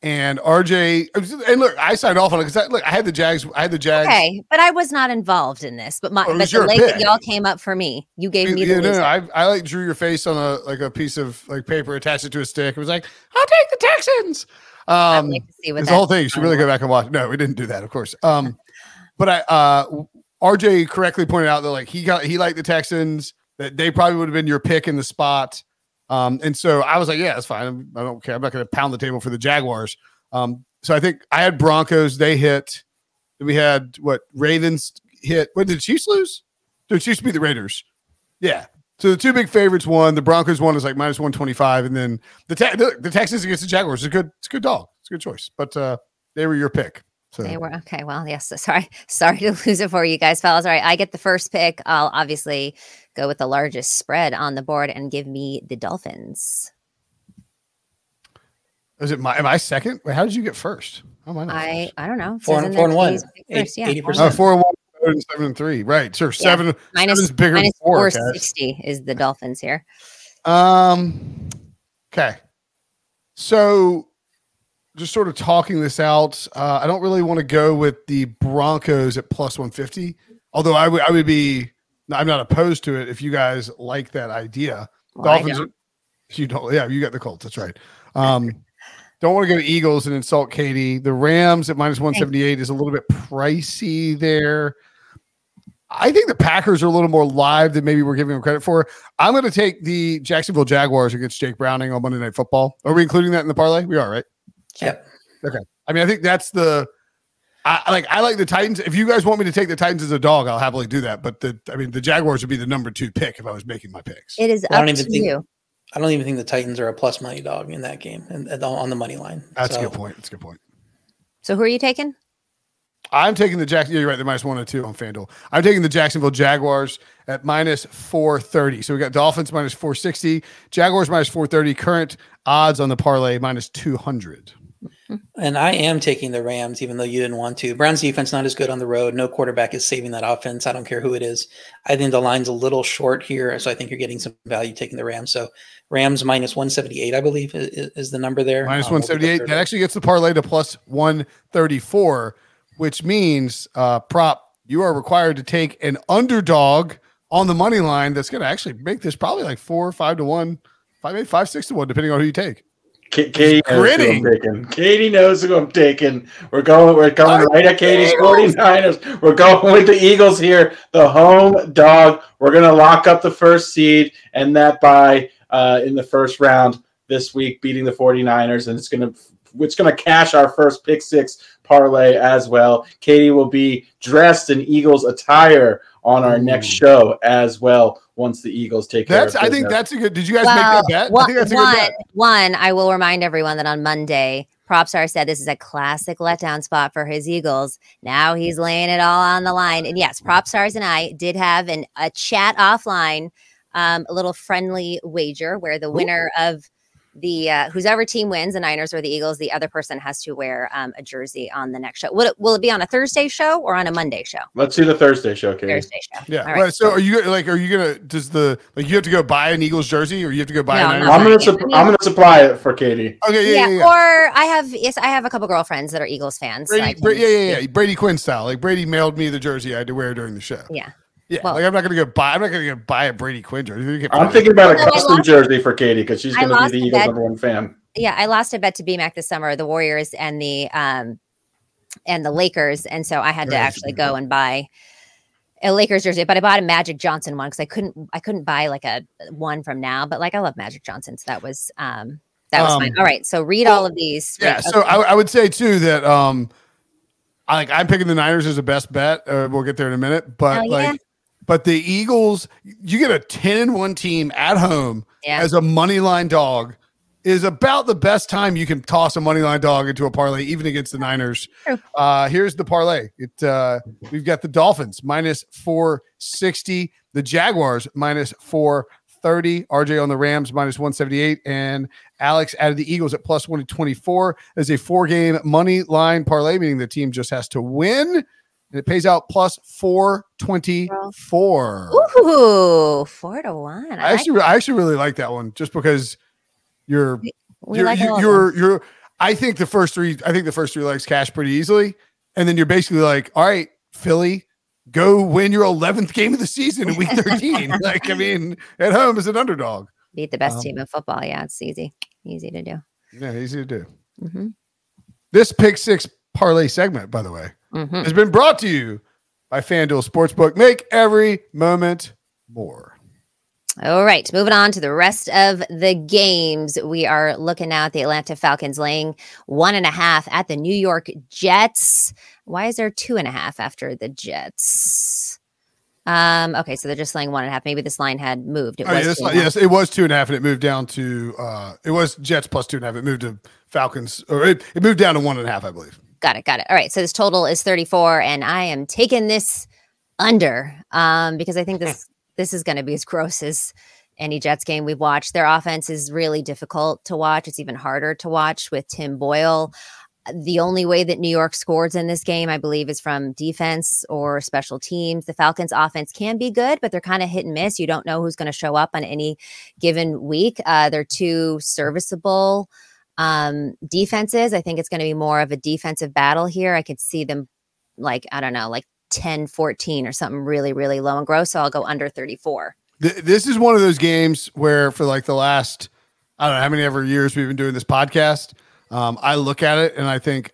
And RJ, and look, I signed off on it because look, I had the Jags. I had the Jags. Okay, but I was not involved in this. But my Oh, but the leg that y'all came up for me, you gave me the Yeah, no, I, I like drew your face on a like a piece of like paper, attached it to a stick. It was like, I'll take the Texans. I'd Um, like to see what it's the whole thing. You should really go back and watch. No, we didn't do that, of course. Um, but I, uh, RJ correctly pointed out that like he got he liked the Texans that they probably would have been your pick in the spot. Um, and so I was like, yeah, that's fine. I don't care. I'm not going to pound the table for the Jaguars. Um, so I think I had Broncos. They hit. We had what Ravens hit. What did the Chiefs lose? Did the Chiefs beat the Raiders? Yeah. So the two big favorites won. The Broncos one is like minus one twenty five, and then the, te- the the Texans against the Jaguars is a good. It's a good dog. It's a good choice. But uh, they were your pick. So They were okay. Well, yes. *laughs* Sorry, sorry to lose it for you guys, fellas. All right, I get the first pick. I'll obviously go with the largest spread on the board and give me the Dolphins. is it my? Am I second? Wait, how did you get first? How am I not I? I don't know. Four says and- four and one. pick Eight- first. Yeah, 80%. four and Oh, one. four and one, better than seven and three. Right. Sure. Seven. minus seven's bigger minus than four. four guys. sixty is the Dolphins here. Um. Okay. So, just sort of talking this out. Uh, I don't really want to go with the Broncos at plus one fifty. Although I would, I would be. I'm not opposed to it if you guys like that idea. Well, Dolphins. You don't. Yeah, you got the Colts. That's right. Um, don't want to go to Eagles and insult Katie. The Rams at minus one seventy eight is a little bit pricey there. I think the Packers are a little more live than maybe we're giving them credit for. I'm going to take the Jacksonville Jaguars against Jake Browning on Monday Night Football. Are we including that in the parlay? We are, right? Yep. Okay. I mean, I think that's the. I I like. I like the Titans. If you guys want me to take the Titans as a dog, I'll happily do that. But the, I mean, the Jaguars would be the number two pick if I was making my picks. It is I up don't to even think- you. I don't even think the Titans are a plus money dog in that game and, and on the money line. That's a good point. That's a good point. So who are you taking? I'm taking the Jack. Yeah, you're right. They're minus one and two on FanDuel. I'm taking the Jacksonville Jaguars at minus 430. So we got Dolphins minus 460, Jaguars minus 430. Current odds on the parlay minus 200. And I am taking the Rams, even though you didn't want to. Brown's defense not as good on the road. No quarterback is saving that offense. I don't care who it is. I think the line's a little short here, so I think you're getting some value taking the Rams. So Rams minus 178, I believe, is, is the number there. Minus Um, the 178. That actually gets the parlay to plus 134, which means uh, prop you are required to take an underdog on the money line. That's going to actually make this probably like four five to one, five, maybe five, six to one, depending on who you take. Ka- Katie knows who. I'm taking. Katie knows who I'm taking. We're going. We're coming Oh, right at Katie's Eagles. 49ers. We're going with the Eagles here. The home dog. We're gonna lock up the first seed and that by uh, in the first round this week, beating the 49ers, and it's gonna it's gonna cash our first pick six parlay as well. Katie will be dressed in Eagles attire on our next show as well. Once the Eagles take care That's, of I think that's a good. Did you guys Well, make that bet? I one, think that's a one, good bet. one, I will remind everyone that on Monday, Propstar said this is a classic letdown spot for his Eagles. Now he's laying it all on the line. And yes, Propstarz and I did have an, a chat offline, um, a little friendly wager where the winner of the uh, whoever team wins, the Niners or the Eagles, the other person has to wear um, a jersey on the next show. Will it, will it be on a Thursday show or on a Monday show? Let's do the Thursday show, Katie. Thursday show. Yeah. All right. Well, so are you like? Are you gonna? Does the like you have to go buy an Eagles jersey, or you have to go buy? No, a Niners I'm gonna Yeah, sup- I mean- I'm gonna supply it for Katie. Okay. Yeah. Yeah, Yeah. yeah. or I have yes, I have a couple girlfriends that are Eagles fans. so can- Bra- yeah, yeah, yeah. Brady Quinn style. Like Brady mailed me the jersey I had to wear during the show. Yeah. Yeah. Well- like I'm not gonna go buy. I'm not gonna go buy a Brady Quinn jersey. I'm thinking about a No, custom lost- jersey for Katie because she's going to be the Eagles' bet. number one fan. yeah, I lost a bet to BMAC this summer, the Warriors and the um and the Lakers, and so I had to Right. actually go and buy a Lakers jersey. But I bought a Magic Johnson one because I couldn't I couldn't buy like a one from now. But like I love Magic Johnson, so that was um that was fine. Um, All right, so read all of these. Yeah. Wait, So. I, I would say too that um, I like I'm picking the Niners as a best bet. Uh, we'll get there in a minute, but Hell yeah. But the Eagles, you get a 10 and 1 team at home Yeah. as a money line dog is about the best time you can toss a money line dog into a parlay, even against the Niners. Uh, here's the parlay. It uh, we've got the Dolphins minus 460, the Jaguars minus 430, RJ on the Rams minus 178, and Alex added the Eagles at plus 124 as a four game money line parlay, meaning the team just has to win. And it pays out plus 424. Ooh, four to one. I actually, I actually really like that one just because you're we you're, like you- you're, you're, I think the first three, I think the first three legs cash pretty easily. And then you're basically like, all right, Philly, go win your 11th game of the season in week 13. *laughs* like, I mean, at home as an underdog. beat the best um, team in football. Yeah, it's easy, easy to do. Yeah, easy to do. hmm This pick six parlay segment, by the way, hmm has been brought to you by FanDuel Sportsbook. Make every moment more. All right, moving on to the rest of the games. We are looking now at the Atlanta Falcons laying one and a half at the New York Jets. Why is there two and a half after the Jets? Um, okay, so they're just laying one and a half. Maybe this line had moved. It Oh, yeah, was this two li- and a half. yes, it was two and a half, and it moved down to uh it was Jets plus two and a half. It moved to Falcons, or it, it moved down to one and a half, I believe. Got it, got it. All right, so this total is 34, and I am taking this under um, because I think this *laughs* this is going to be as gross as any Jets game we've watched. Their offense is really difficult to watch. It's even harder to watch with Tim Boyle. The only way that New York scores in this game, I believe, is from defense or special teams. The Falcons' offense can be good, but they're kind of hit and miss. You don't know who's going to show up on any given week. Uh, they're too serviceable um defenses i think it's going to be more of a defensive battle here i could see them like i don't know like 10 14 or something really really low and gross so i'll go under 34 Th- this is one of those games where, for like the last, I don't know how many ever years we've been doing this podcast, um, I look at it and I think,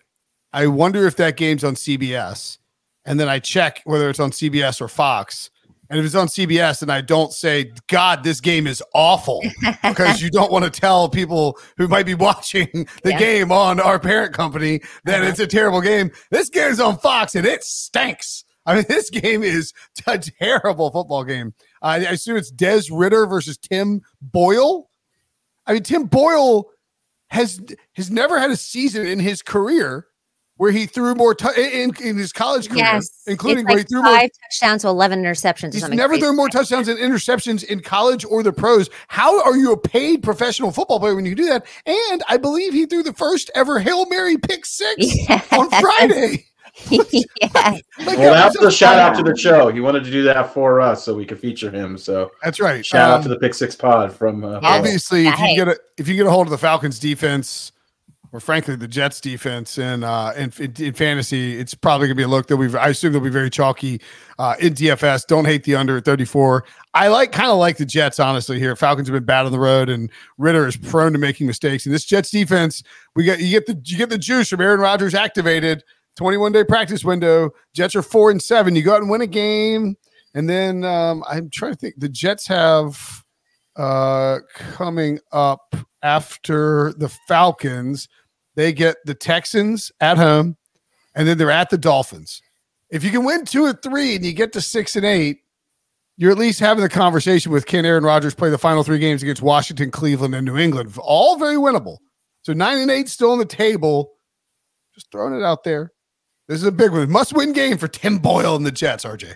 I wonder if that game's on CBS, and then I check whether it's on CBS or Fox. And if it's on CBS, and I don't say, God, this game is awful, because you don't want to tell people who might be watching the Yeah. game on our parent company that Uh-huh. it's a terrible game. This game's on Fox and it stinks. I mean, *laughs* this game is a terrible football game. I I assume it's Des Ridder versus Tim Boyle. I mean, Tim Boyle has has never had a season in his career where he threw more tou- in, in his college career, yes including it's where he threw more touchdowns to 11 interceptions He's never crazy. thrown more touchdowns and interceptions in college or the pros. How are you a paid professional football player when you do that? And I believe he threw the first ever Hail Mary pick six *laughs* Yes. on Friday. *laughs* yeah. *laughs* Like, Well, that's was a shout out to the show. He wanted to do that for us so we could feature him. So That's right. shout out Um, to the Pick Six Pod from uh, Yeah. obviously, if you hey. get a if you get a hold of the Falcons defense, or frankly the Jets defense, in uh in, in, fantasy, it's probably gonna be a look that we've. I assume they'll be very chalky uh, in DFS. Don't hate the under at thirty four. I like kind of like the Jets honestly here. Falcons have been bad on the road, and Ridder is prone to making mistakes. And this Jets defense, we get you get the you get the juice from Aaron Rodgers activated. 21 day practice window. Jets are four and seven. You go out and win a game. And then um, I'm trying to think. The Jets have uh, coming up after the Falcons. They get the Texans at home, and then they're at the Dolphins. If you can win two or three and you get to six and eight, you're at least having the conversation with can Aaron Rodgers play the final three games against Washington, Cleveland, and New England. All very winnable. So nine and eight still on the table. Just throwing it out there. This is a big one. Must win game for Tim Boyle and the Jets, RJ.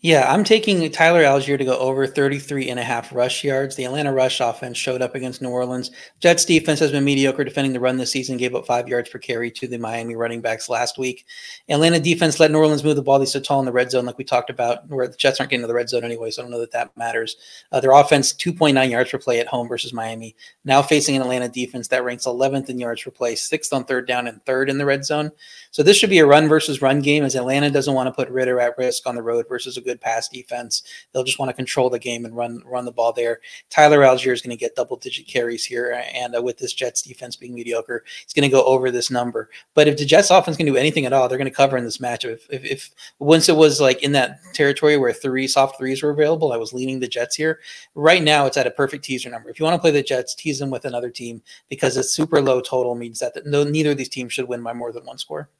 Yeah, I'm taking Tyler Allgeier to go over 33 and a half rush yards. The Atlanta rush offense showed up against New Orleans. Jets defense has been mediocre defending the run this season, gave up five yards per carry to the Miami running backs last week. Atlanta defense let New Orleans move the ball. They so tall in the red zone, like we talked about, where the Jets aren't getting to the red zone anyway, so I don't know that that matters. Uh, their offense, 2.9 yards per play at home versus Miami. Now facing an Atlanta defense that ranks 11th in yards per play, sixth on third down, and third in the red zone. So this should be a run versus run game as Atlanta doesn't want to put Ridder at risk on the road versus a good pass defense. They'll just want to control the game and run run the ball there. Tyler Allgeier is going to get double digit carries here, and uh, with this Jets defense being mediocre, he's going to go over this number. But if the Jets offense can do anything at all, they're going to cover in this matchup. If, if, if once it was like in that territory where three soft threes were available, I was leaning the Jets here. Right now, it's at a perfect teaser number. If you want to play the Jets, tease them with another team because a super low total means that no, neither of these teams should win by more than one score.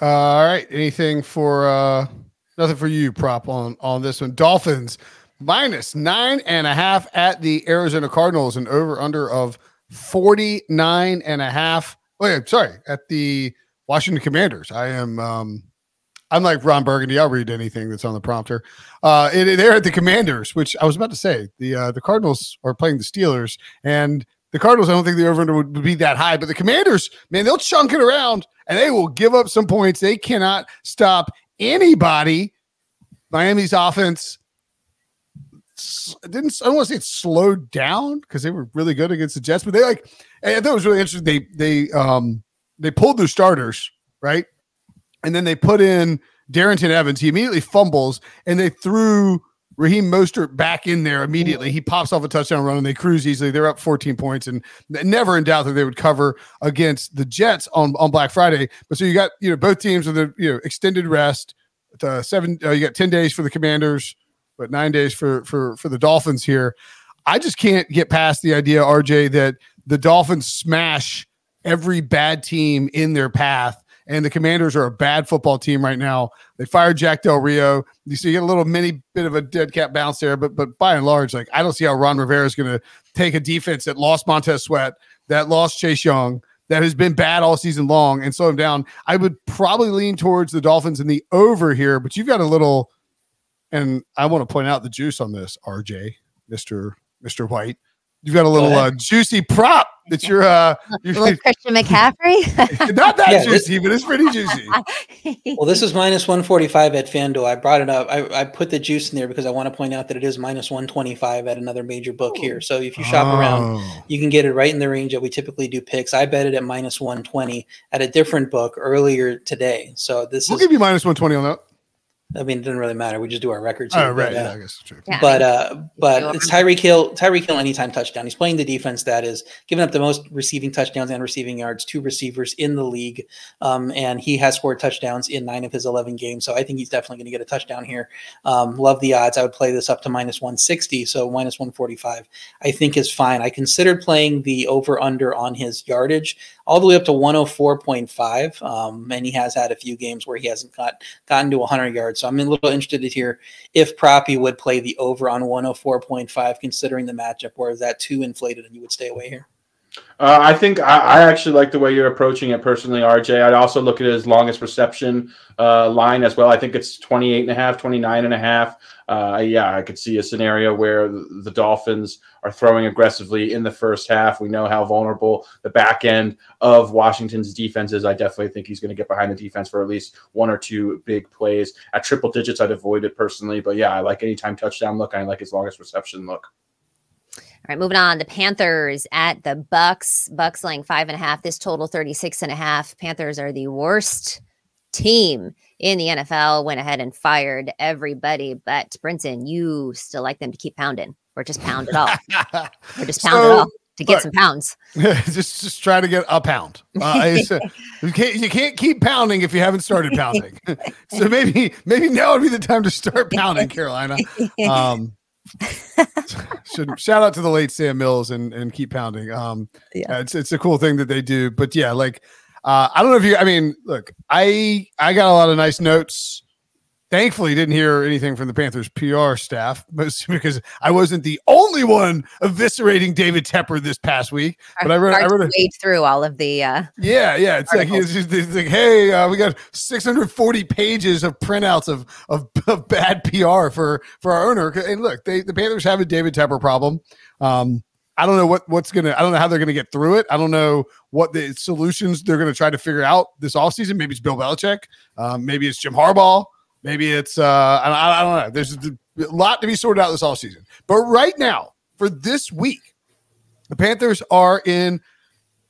Uh, all right. Anything for uh, Nothing for you, prop on on this one. Dolphins minus nine and a half at the Arizona Cardinals, an over under of 49 and a half. Oh, yeah, sorry, at the Washington Commanders. I am um I'm like Ron Burgundy. I'll read anything that's on the prompter. Uh, they're at the Commanders, which I was about to say. The uh, the Cardinals are playing the Steelers, and the Cardinals. I don't think the over under would, be that high, but the Commanders, man, they'll chunk it around and they will give up some points. They cannot stop anybody. Miami's offense didn't I don't want to say it slowed down because they were really good against the Jets, but they like I thought it was really interesting. They they um they pulled their starters, right? And then they put in Darrynton Evans. He immediately fumbles and they threw Raheem Mostert back in there immediately. He pops off a touchdown run and they cruise easily. They're up 14 points and never in doubt that they would cover against the Jets on, on Black Friday. But so you got, you know, both teams with a, you know, extended rest. Uh, seven, uh, you got 10 days for the Commanders, but nine days for, for, for the Dolphins here. I just can't get past the idea, RJ, that the Dolphins smash every bad team in their path and the Commanders are a bad football team right now. They fired Jack Del Rio. You see, you get a little mini bit of a dead cat bounce there, but but by and large, like I don't see how Ron Rivera is going to take a defense that lost Montez Sweat, that lost Chase Young, that has been bad all season long, and slow him down. I would probably lean towards the Dolphins in the over here, but you've got a little, and I want to point out the juice on this, RJ, Mister Mister White. You've got a little uh, juicy prop that you're uh *laughs* you're, Christian McCaffrey. *laughs* not that yeah, juicy, this, but it's pretty juicy. *laughs* well, this is minus 145 at FanDuel. I brought it up. I, I put the juice in there because I want to point out that it is minus 125 at another major book here. So if you shop oh. around, you can get it right in the range that we typically do picks. I bet it at minus 120 at a different book earlier today. So this we'll is, give you minus 120 on that. I mean, it doesn't really matter. We just do our records. Oh, here, oh, right. But, uh, yeah, I guess true. Yeah, but uh, but it's Tyreek Hill. Tyreek Hill anytime touchdown. He's playing the defense that is giving up the most receiving touchdowns and receiving yards to receivers in the league. Um, and he has scored touchdowns in nine of his 11 games. So I think he's definitely going to get a touchdown here. Um, love the odds. I would play this up to minus 160. So minus 145, I think is fine. I considered playing the over under on his yardage all the way up to 104.5. Um, and he has had a few games where he hasn't got gotten to 100 yards. So I'm a little interested to hear if Proppy would play the over on 104.5, considering the matchup, or is that too inflated and you would stay away here? Uh, I think I, I, actually like the way you're approaching it personally, RJ. I'd also look at his longest reception uh, line as well. I think it's 28 and a half, 29 and a half. Uh, yeah, I could see a scenario where the Dolphins are throwing aggressively in the first half. We know how vulnerable the back end of Washington's defense is. I definitely think he's going to get behind the defense for at least one or two big plays. At triple digits, I'd avoid it personally. But yeah, I like anytime touchdown look. I like his longest reception look. All right, moving on. The Panthers at the Bucks. Bucks laying five and a half. This total 36 and a half. Panthers are the worst team in the NFL. Went ahead and fired everybody. But Brinson, you still like them to keep pounding or just pound it off. or just pound so, it off to get look, some pounds. *laughs* just just try to get a pound. Uh, you can't you can't keep pounding if you haven't started pounding. *laughs* so maybe maybe now would be the time to start pounding, Carolina. Um, *laughs* should shout out to the late Sam Mills and and keep pounding. Um, yeah, it's it's a cool thing that they do. But yeah, like uh, I don't know if you. I mean, look, I I got a lot of nice notes Thankfully, didn't hear anything from the Panthers PR staff, *laughs* mostly because I wasn't the only one eviscerating David Tepper this past week. But I read, I read a, through all of the. Uh, yeah, yeah. It's articles. like it's, just, it's like, hey, uh, we got 640 pages of printouts of, of, *laughs* of bad PR for for our owner. And look, they the Panthers have a David Tepper problem. Um, I don't know what what's gonna. I don't know how they're gonna get through it. I don't know what the solutions they're gonna try to figure out this offseason. Maybe it's Bill Belichick. Um, maybe it's Jim Harbaugh. Maybe it's uh, I, I don't know. There's a lot to be sorted out this all season. But right now, for this week, the Panthers are in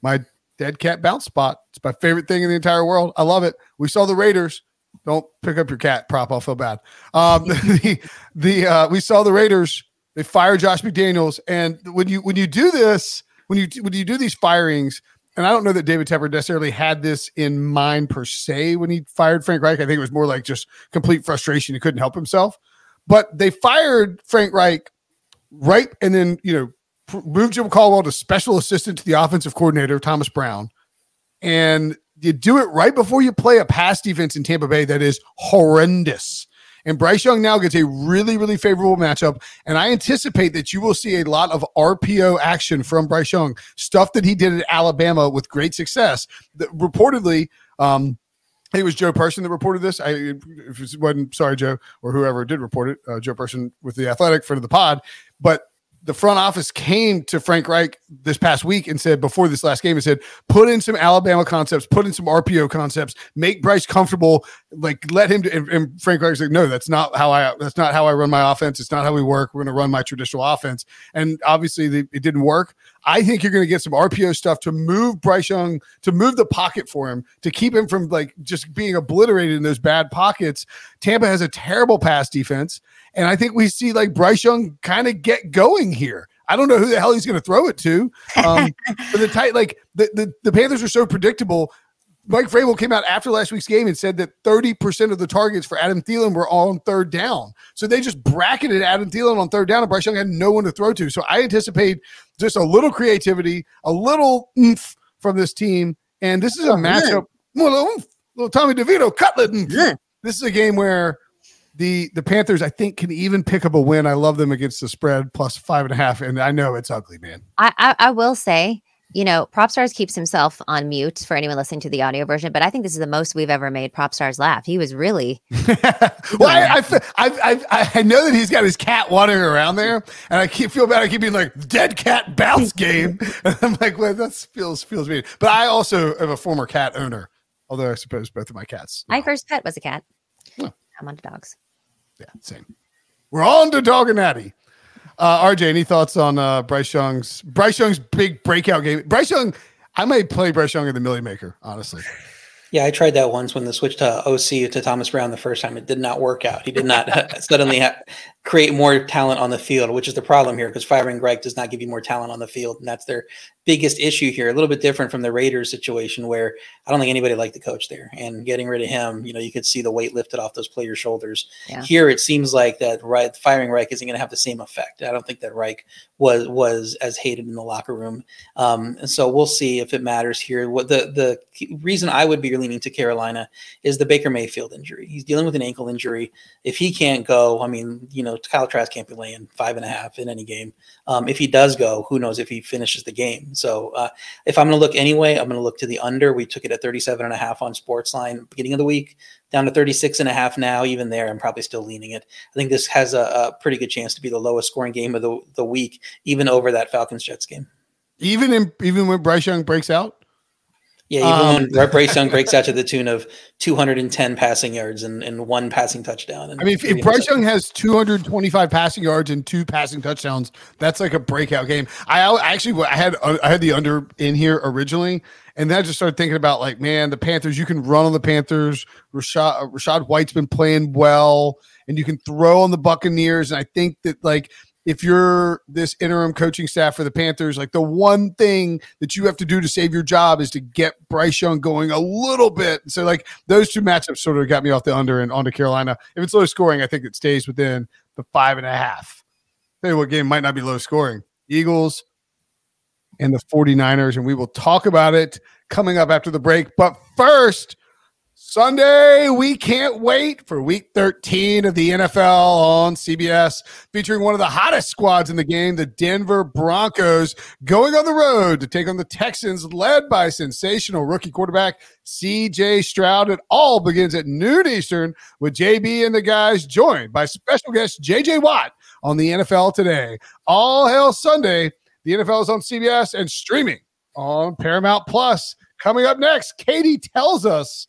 my dead cat bounce spot. It's my favorite thing in the entire world. I love it. We saw the Raiders. Don't pick up your cat prop. I'll feel bad. Um, *laughs* the the uh, we saw the Raiders. They fired Josh McDaniels, and when you when you do this, when you when you do these firings, and I don't know that David Tepper necessarily had this in mind per se when he fired Frank Reich. I think it was more like just complete frustration. He couldn't help himself. But they fired Frank Reich right, and then you know moved Jim Caldwell to special assistant to the offensive coordinator Thomas Brown, and you do it right before you play a pass defense in Tampa Bay that is horrendous. And Bryce Young now gets a really, really favorable matchup. And I anticipate that you will see a lot of RPO action from Bryce Young, stuff that he did at Alabama with great success. That reportedly, um, it was Joe Person that reported this. I if it wasn't sorry, Joe, or whoever did report it, uh, Joe Person with the Athletic friend of the pod. But the front office came to Frank Reich this past week and said before this last game, and said, put in some Alabama concepts, put in some RPO concepts, make Bryce comfortable, like let him. And, and Frank Reich's like, no, that's not how I. That's not how I run my offense. It's not how we work. We're going to run my traditional offense. And obviously, the, it didn't work. I think you're going to get some RPO stuff to move Bryce Young to move the pocket for him to keep him from like just being obliterated in those bad pockets. Tampa has a terrible pass defense. And I think we see like Bryce Young kind of get going here. I don't know who the hell he's going to throw it to. Um, *laughs* but the tight, like the, the, the Panthers are so predictable. Mike Vrabel came out after last week's game and said that 30% of the targets for Adam Thielen were on third down. So they just bracketed Adam Thielen on third down, and Bryce Young had no one to throw to. So I anticipate just a little creativity, a little oomph from this team. And this is a matchup. Little, little Tommy DeVito cutlet. This is a game where the the Panthers, I think, can even pick up a win. I love them against the spread plus five and a half, and I know it's ugly, man. I, I, I will say, you know, Propstarz keeps himself on mute for anyone listening to the audio version, but I think this is the most we've ever made Propstarz laugh. He was really. *laughs* well, I, I, I, I, I know that he's got his cat wandering around there, and I keep feel bad. I keep being like dead cat bounce game, *laughs* and I'm like, well, that feels feels mean. But I also am a former cat owner, although I suppose both of my cats. My first pet was a cat. I'm on to dogs. Yeah, same. We're on to Dog and Natty. Uh, RJ, any thoughts on uh, Bryce Young's Bryce Young's big breakout game? Bryce Young, I might play Bryce Young in the Milly Maker, honestly. Yeah, I tried that once when the switch to OC to Thomas Brown the first time. It did not work out. He did not *laughs* suddenly ha- create more talent on the field, which is the problem here because firing Greg does not give you more talent on the field. And that's their biggest issue here. A little bit different from the Raiders situation where I don't think anybody liked the coach there. And getting rid of him, you know, you could see the weight lifted off those players' shoulders. Yeah. Here, it seems like that right, firing Reich isn't going to have the same effect. I don't think that Reich was was as hated in the locker room. Um, and so we'll see if it matters here. What the the reason I would be leaning to Carolina is the Baker Mayfield injury. He's dealing with an ankle injury. If he can't go, I mean, you know, Kyle Trask can't be laying five and a half in any game. Um, if he does go, who knows if he finishes the game. So uh, if I'm going to look anyway, I'm going to look to the under. We took it at 37 and a half on Sportsline beginning of the week, down to 36 and a half now. Even there, I'm probably still leaning it. I think this has a, a pretty good chance to be the lowest scoring game of the, the week, even over that Falcons Jets game. Even in even when Bryce Young breaks out, Yeah, even Um, when Bryce Young breaks out to the tune of 210 passing yards and, and one passing touchdown. And I mean, if, if Bryce. Young has 225 passing yards and two passing touchdowns, that's like a breakout game. I al- actually I had I had the under in here originally, and then I just started thinking about like, man, the Panthers. You can run on the Panthers. Rashad uh, Rachaad White's been playing well, and you can throw on the Buccaneers. And I think that like. If you're this interim coaching staff for the Panthers, like the one thing that you have to do to save your job is to get Bryce Young going a little bit. So, like those two matchups sort of got me off the under and onto Carolina. If it's low scoring, I think it stays within the five and a half. Tell you what game might not be low scoring. Eagles and the 49ers, and we will talk about it coming up after the break. But first, Sunday, we can't wait for week 13 of the NFL on CBS, featuring one of the hottest squads in the game, the Denver Broncos, going on the road to take on the Texans, led by sensational rookie quarterback CJ Stroud. It all begins at noon Eastern with JB and the guys, joined by special guest JJ Watt on the NFL today. All hail Sunday. The NFL is on CBS and streaming on Paramount Plus. Coming up next, Katie tells us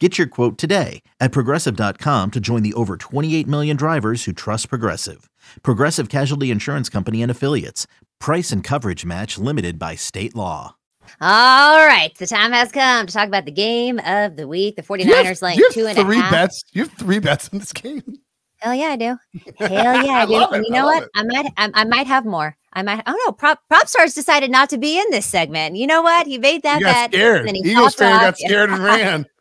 Get your quote today at progressive.com to join the over 28 million drivers who trust Progressive. Progressive Casualty Insurance Company and Affiliates. Price and coverage match limited by state law. All right, the time has come to talk about the game of the week. The 49ers laying two and a half. three bets. You have three bets in this game. Hell yeah, I do. *laughs* Hell yeah, I do. love and it. you know love what? it. I might, I, I might have more. I might. Oh no, prop prop stars decided not to be in this segment. You know what? He made that You got bet. scared. and he Eagles popped fan off. got scared and ran. *laughs*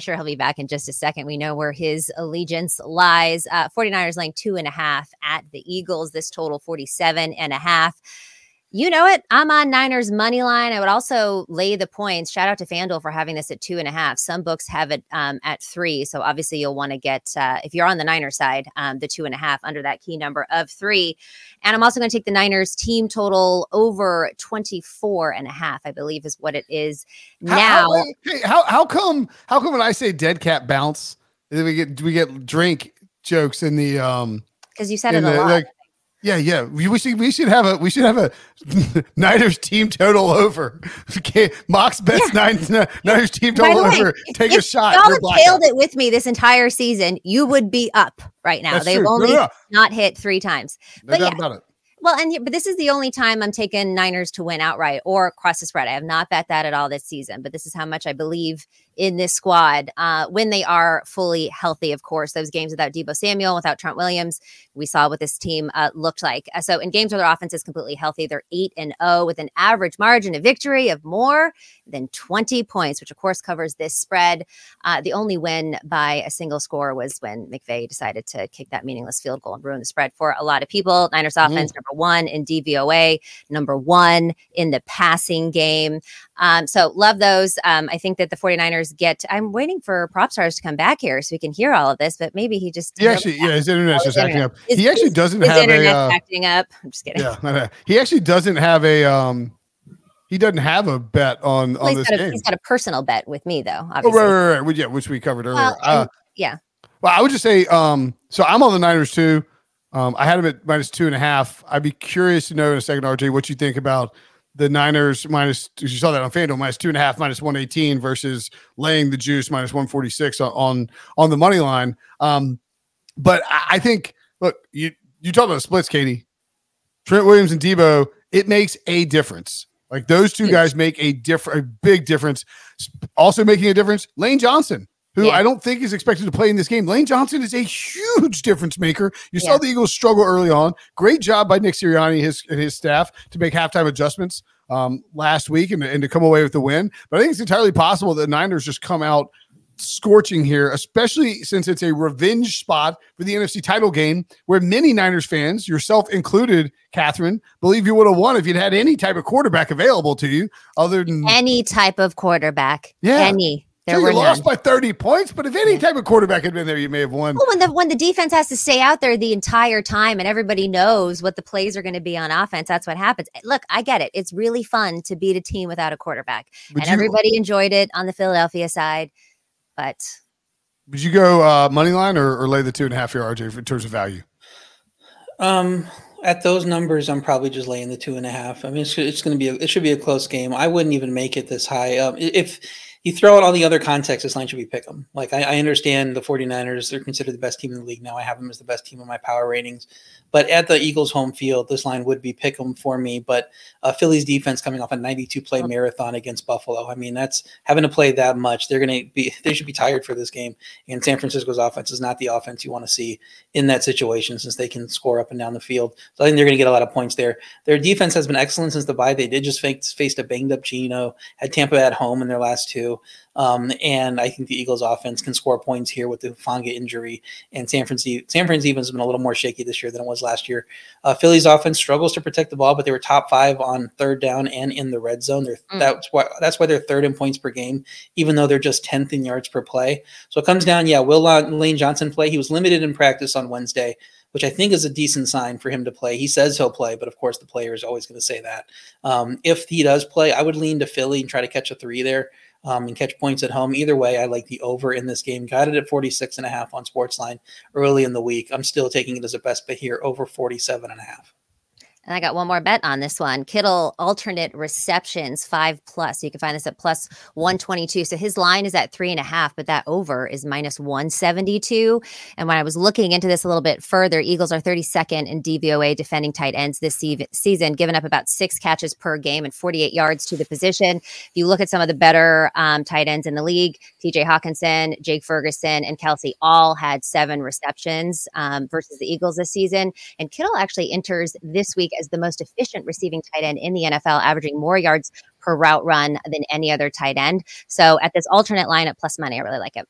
Sure he'll be back in just a second. We know where his allegiance lies. Uh, 49ers laying two and a half at the Eagles. This total 47 and a half. You know it. I'm on Niners money line. I would also lay the points. Shout out to FanDuel for having this at two and a half. Some books have it um, at three. So obviously you'll want to get, uh, if you're on the Niners side, um, the two and a half under that key number of three. And I'm also going to take the Niners team total over 24 and a half, I believe is what it is How- now. how, hey, how how come how come when I say dead cat bounce, then we get we get drink jokes in the um Because you said it a the, lot. like yeah yeah we, we should we should have a we should have a *laughs* Niners team total over. *laughs* Okay, Mox bets nine Niners team total way, over. Take a if shot. Y'all have tailed it with me this entire season. You would be up right now. That's They've true. Only no, no. not hit three times. No but yeah. Well, and but this is the only time I'm taking Niners to win outright or cross the spread. I have not bet that at all this season, but this is how much I believe in this squad uh, when they are fully healthy. Of course, those games without Deebo Samuel, without Trent Williams, we saw what this team uh, looked like. Uh, so in games where their offense is completely healthy, they're eight and zero with an average margin of victory of more than 20 points, which of course covers this spread. Uh, the only win by a single score was when McVay decided to kick that meaningless field goal and ruin the spread for a lot of people. Niners offense number one in DVOA, number one in the passing game. Um, so love those. Um, I think that the 49ers get, I'm waiting for prop stars to come back here so we can hear all of this, but maybe he just, He actually yeah his internet's Oh, just acting up. He actually doesn't his have a uh, acting up. I'm just kidding. yeah he actually doesn't have a um he doesn't have a bet on Well, on this a, game. he's got a personal bet with me, though. Oh, Obviously. right, right, right. Which, yeah, which we covered earlier. Well, uh, yeah. Well, I would just say, um, so I'm on the Niners too. Um, I had them at minus two and a half. I'd be curious to know in a second, RJ, what you think about the Niners minus. You saw that on FanDuel minus two and a half, minus one eighteen versus laying the juice minus one forty six on, on the money line. Um, but I, I think, look, you you talk about splits, Katie. Trent Williams and Deebo, it makes a difference. Like those two Huge. guys make a different, a big difference. Also making a difference, Lane Johnson, who Yeah. I don't think is expected to play in this game. Lane Johnson is a huge difference maker. You saw the Eagles struggle early on. Great job by Nick Sirianni his, and his staff to make halftime adjustments um, last week and, and to come away with the win. But I think it's entirely possible that the Niners just come out scorching here, especially since it's a revenge spot for the NFC title game, where many Niners fans, yourself included, Catherine, believe you would have won if you'd had any type of quarterback available to you, other than Any type of quarterback. Yeah. Any. There sure, were you lost none. by 30 points, but if any type of quarterback had been there, you may have won. Well, when the when the defense has to stay out there the entire time and everybody knows what the plays are going to be on offense, that's what happens. Look, I get it. It's really fun to beat a team without a quarterback, Would and you, everybody enjoyed it on the Philadelphia side. But would you go uh, money line or, or lay the two and a half here, RJ, in terms of value? Um, at those numbers, I'm probably just laying the two and a half. I mean, it's, it's going to be a, it should be a close game. I wouldn't even make it this high. Um, if you throw out all the other context, this line should be them? Like I, I understand the 49ers, they're considered the best team in the league now. I have them as the best team in my power ratings. But at the Eagles' home field, this line would be pick 'em for me. But uh, Philly's defense coming off a 92 play marathon against Buffalo. I mean, that's having to play that much. They're going to be *laughs* they should be tired for this game. And San Francisco's offense is not the offense you want to see in that situation since they can score up and down the field. So I think they're going to get a lot of points there. Their defense has been excellent since the bye. They did just face, faced a banged up Geno, had Tampa at home in their last two. Um, and I think the Eagles offense can score points here with the Hufanga injury. And San Francisco, San Francisco has been a little more shaky this year than it was last year. Uh, Philly's offense struggles to protect the ball, but they were top five on third down and in the red zone. They're, Mm. That's why that's why they're third in points per game, even though they're just tenth in yards per play. So it comes down, yeah. Will Lane Johnson play? He was limited in practice on Wednesday, which I think is a decent sign for him to play. He says he'll play, but of course the player is always going to say that. Um, if he does play, I would lean to Philly and try to catch a three there um, and catch points at home. Either way, I like the over in this game. Got it at 46 and a half on Sportsline early in the week. I'm still taking it as a best bet here over 47 and a half. And I got one more bet on this one. Kittle alternate receptions five plus. You can find this at plus 122. So his line is at three and a half, but that over is minus 172. And when I was looking into this a little bit further, Eagles are 32nd in DVOA defending tight ends this se- season, giving up about six catches per game and 48 yards to the position. If you look at some of the better um, tight ends in the league, TJ Hockenson, Jake Ferguson, and Kelce all had seven receptions um, versus the Eagles this season. And Kittle actually enters this week as the most efficient receiving tight end in the NFL, averaging more yards per route run than any other tight end. So at this alternate line at plus money, I really like it.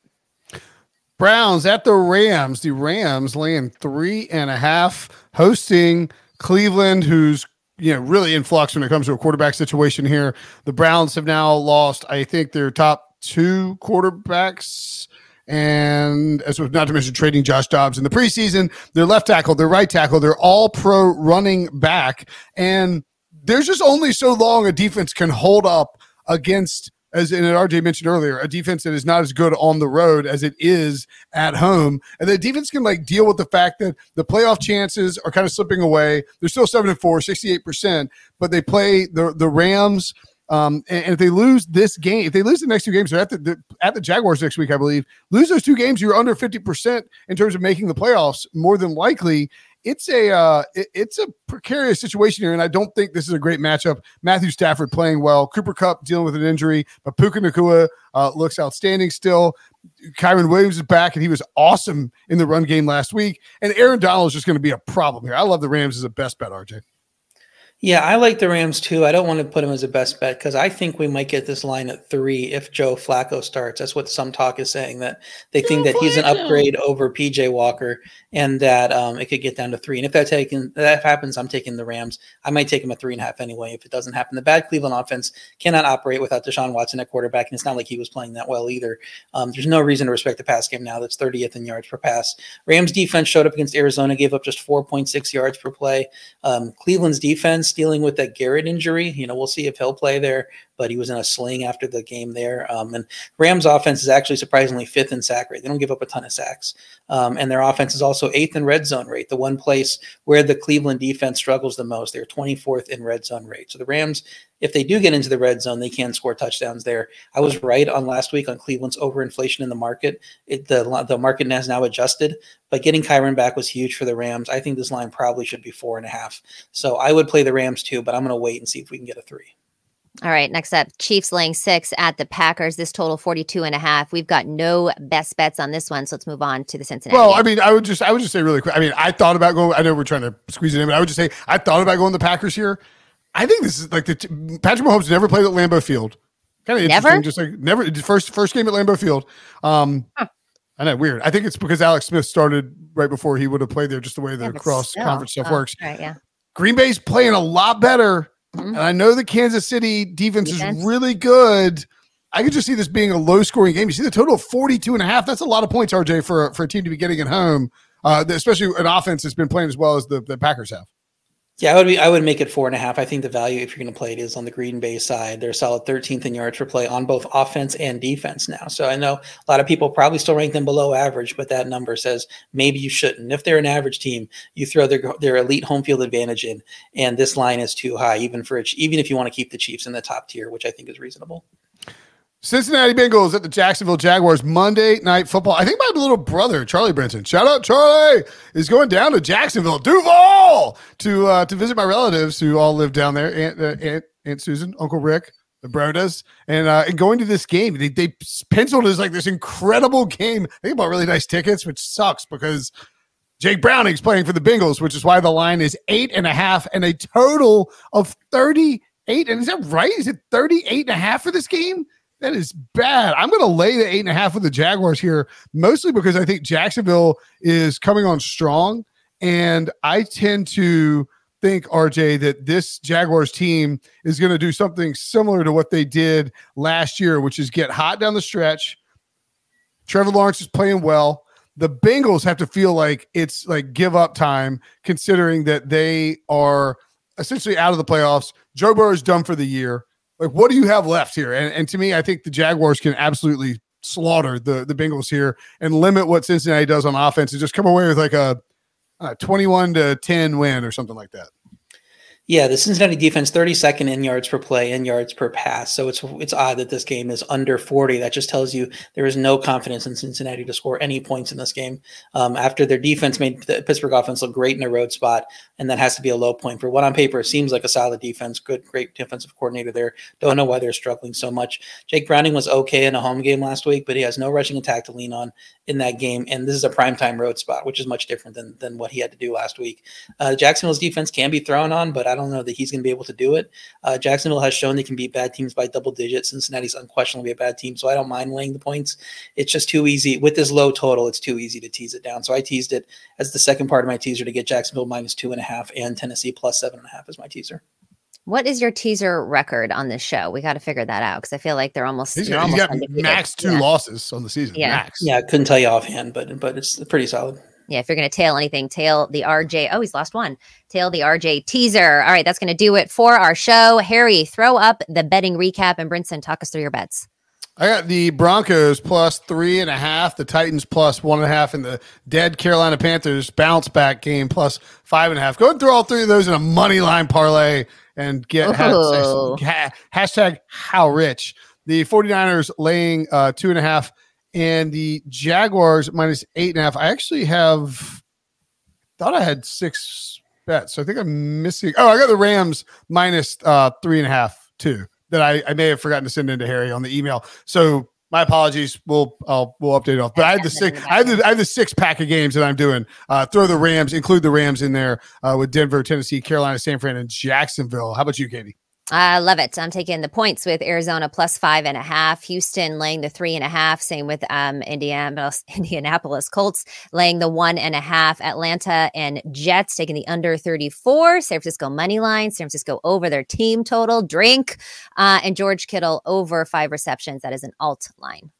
Browns at the Rams. The Rams laying three and a half, hosting Cleveland, who's you know really in flux when it comes to a quarterback situation here. The Browns have now lost, I think, their top two quarterbacks. And as not to mention trading Josh Dobbs in the preseason, their left tackle, their right tackle, they're all pro running back. And there's just only so long a defense can hold up against as and RJ mentioned earlier, a defense that is not as good on the road as it is at home. And the defense can like deal with the fact that the playoff chances are kind of slipping away. They're still seven and four, 68%, but they play the the Rams. Um, and, and if they lose this game, if they lose the next two games, they're at the, the at the Jaguars next week, I believe. Lose those two games, you're under 50% in terms of making the playoffs, more than likely it's a uh, it, it's a precarious situation here, and I don't think this is a great matchup. Matthew Stafford playing well, Cooper Kupp dealing with an injury, but Puka Nacua uh, looks outstanding still. Kyren Williams is back, and he was awesome in the run game last week. And Aaron Donald is just going to be a problem here. I love the Rams as a best bet, RJ. Yeah, I like the Rams too. I don't want to put them as a best bet because I think we might get this line at three if Joe Flacco starts. That's what some talk is saying that they Joe think that Flacco. he's an upgrade over PJ Walker and that um, it could get down to three. And if that taken that happens, I'm taking the Rams. I might take them at three and a half anyway. If it doesn't happen, the bad Cleveland offense cannot operate without Deshaun Watson at quarterback, and it's not like he was playing that well either. Um, there's no reason to respect the pass game now. That's 30th in yards per pass. Rams defense showed up against Arizona, gave up just 4.6 yards per play. Um, Cleveland's defense dealing with that Garrett injury. You know, we'll see if he'll play there, but he was in a sling after the game there. Um, and Rams offense is actually surprisingly fifth in sack rate. They don't give up a ton of sacks. Um, and their offense is also eighth in red zone rate, the one place where the Cleveland defense struggles the most. They're 24th in red zone rate. So the Rams if they do get into the red zone, they can score touchdowns there. I was right on last week on Cleveland's overinflation in the market. It, the the market has now adjusted, but getting Kyren back was huge for the Rams. I think this line probably should be four and a half. So I would play the Rams too, but I'm going to wait and see if we can get a three. All right, next up, Chiefs laying six at the Packers. This total 42 and a half. We've got no best bets on this one, so let's move on to the Cincinnati. Well, game. I mean, I would just I would just say really quick. I mean, I thought about going. I know we're trying to squeeze it in, but I would just say I thought about going the Packers here. I think this is like the Patrick Mahomes never played at Lambeau Field. Kind of interesting. Never? Just like never first first game at Lambeau Field. Um, huh. I know weird. I think it's because Alex Smith started right before he would have played there, just the way the yeah, cross still. conference stuff oh, works. Right, yeah. Green Bay's playing a lot better. Mm-hmm. And I know the Kansas City defense, defense, is really good. I could just see this being a low scoring game. You see the total of 42 and a half. That's a lot of points, RJ, for, for a team to be getting at home, uh, especially an offense that's been playing as well as the, the Packers have. Yeah, I would be. I would make it four and a half. I think the value, if you're going to play it, is on the Green Bay side. They're solid 13th in yards per play on both offense and defense now. So I know a lot of people probably still rank them below average, but that number says maybe you shouldn't. If they're an average team, you throw their their elite home field advantage in, and this line is too high, even for even if you want to keep the Chiefs in the top tier, which I think is reasonable. Cincinnati Bengals at the Jacksonville Jaguars Monday Night Football. I think my little brother Charlie Brinson, shout out Charlie, is going down to Jacksonville, Duval, to uh, to visit my relatives who all live down there. Aunt uh, Aunt, Aunt Susan, Uncle Rick, the Brodas, and uh, and going to this game. They they penciled as like this incredible game. They bought really nice tickets, which sucks because Jake Browning's playing for the Bengals, which is why the line is eight and a half and a total of thirty eight. And is that right? Is it 38 and a half for this game? That is bad. I'm going to lay the eight and a half with the Jaguars here, mostly because I think Jacksonville is coming on strong. And I tend to think, RJ, that this Jaguars team is going to do something similar to what they did last year, which is get hot down the stretch. Trevor Lawrence is playing well. The Bengals have to feel like it's like give up time, considering that they are essentially out of the playoffs. Joe Burrow is done for the year. Like, what do you have left here? And, and to me, I think the Jaguars can absolutely slaughter the, the Bengals here and limit what Cincinnati does on offense and just come away with like a, a 21 to 10 win or something like that. Yeah, the Cincinnati defense 32nd in yards per play and yards per pass. So it's it's odd that this game is under 40. That just tells you there is no confidence in Cincinnati to score any points in this game. Um, after their defense made the Pittsburgh offense look great in a road spot, and that has to be a low point for what on paper seems like a solid defense. Good, great defensive coordinator there. Don't know why they're struggling so much. Jake Browning was okay in a home game last week, but he has no rushing attack to lean on in that game, and this is a primetime road spot, which is much different than than what he had to do last week. Uh, Jacksonville's defense can be thrown on, but I don't know that he's going to be able to do it. Uh, Jacksonville has shown they can beat bad teams by double digits. Cincinnati's unquestionably a bad team, so I don't mind laying the points. It's just too easy with this low total. It's too easy to tease it down. So I teased it as the second part of my teaser to get Jacksonville minus two and a half and Tennessee plus seven and a half as my teaser. What is your teaser record on this show? We got to figure that out because I feel like they're almost. He's you're got, he's almost got undefeated. max two Yeah. losses on the season. Yeah. Max. Yeah, I couldn't tell you offhand, but but it's pretty solid. Yeah, if you're going to tail anything, tail the RJ. Oh, he's lost one. Tail the RJ teaser. All right, that's going to do it for our show. Harry, throw up the betting recap and Brinson, talk us through your bets. I got the Broncos plus three and a half, the Titans plus one and a half, and the dead Carolina Panthers bounce back game plus five and a half. Go through all three of those in a money line parlay and get ha- Ooh. ha- hashtag how rich. The 49ers laying uh, two and a half and the Jaguars minus eight and a half. I actually have thought I had six bets. So I think I'm missing. Oh, I got the Rams minus uh, three and a half too. That I, I may have forgotten to send into Harry on the email. So my apologies. We'll I'll, we'll update it off. But I had the six. I have the I have the six pack of games that I'm doing. Uh, throw the Rams, include the Rams in there uh, with Denver, Tennessee, Carolina, San Fran, and Jacksonville. How about you, Katie? I love it. I'm taking the points with Arizona plus five and a half. Houston laying the three and a half. Same with um, Indianapolis, *laughs* Indianapolis Colts laying the one and a half. Atlanta and Jets taking the under 34. San Francisco money line. San Francisco over their team total. Drink. Uh, and George Kittle over five receptions. That is an alt line.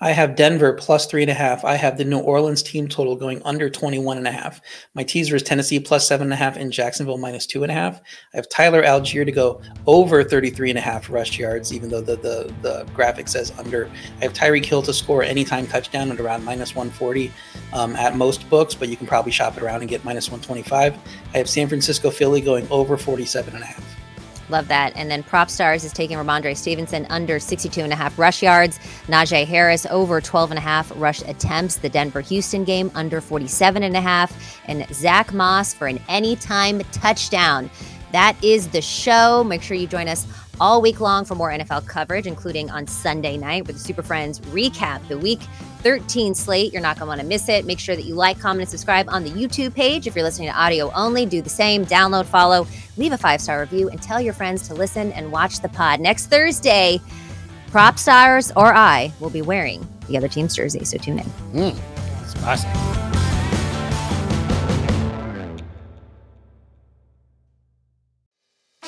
I have Denver plus three and a half. I have the New Orleans team total going under 21 and a half. My teaser is Tennessee plus seven and a half and Jacksonville minus two and a half. I have Tyler Allgeier to go over 33 and a half rush yards, even though the, the, the graphic says under. I have Tyreek Hill to score anytime touchdown at around minus 140 um, at most books, but you can probably shop it around and get minus 125. I have San Francisco Philly going over 47 and a half. Love that. And then Propstarz is taking Rhamondre Stevenson under 62 and a half rush yards. Najee Harris over 12 and a half rush attempts. The Denver Houston game under 47 and a half. And Zach Moss for an anytime touchdown. That is the show. Make sure you join us all week long for more NFL coverage, including on Sunday night with the Super Friends recap the week 13 slate. You're not going to want to miss it. Make sure that you like, comment, and subscribe on the YouTube page. If you're listening to audio only, do the same. Download, follow, leave a five star review, and tell your friends to listen and watch the pod. Next Thursday, Propstarz or I will be wearing the other team's jersey. So tune in. Mm. Spicy.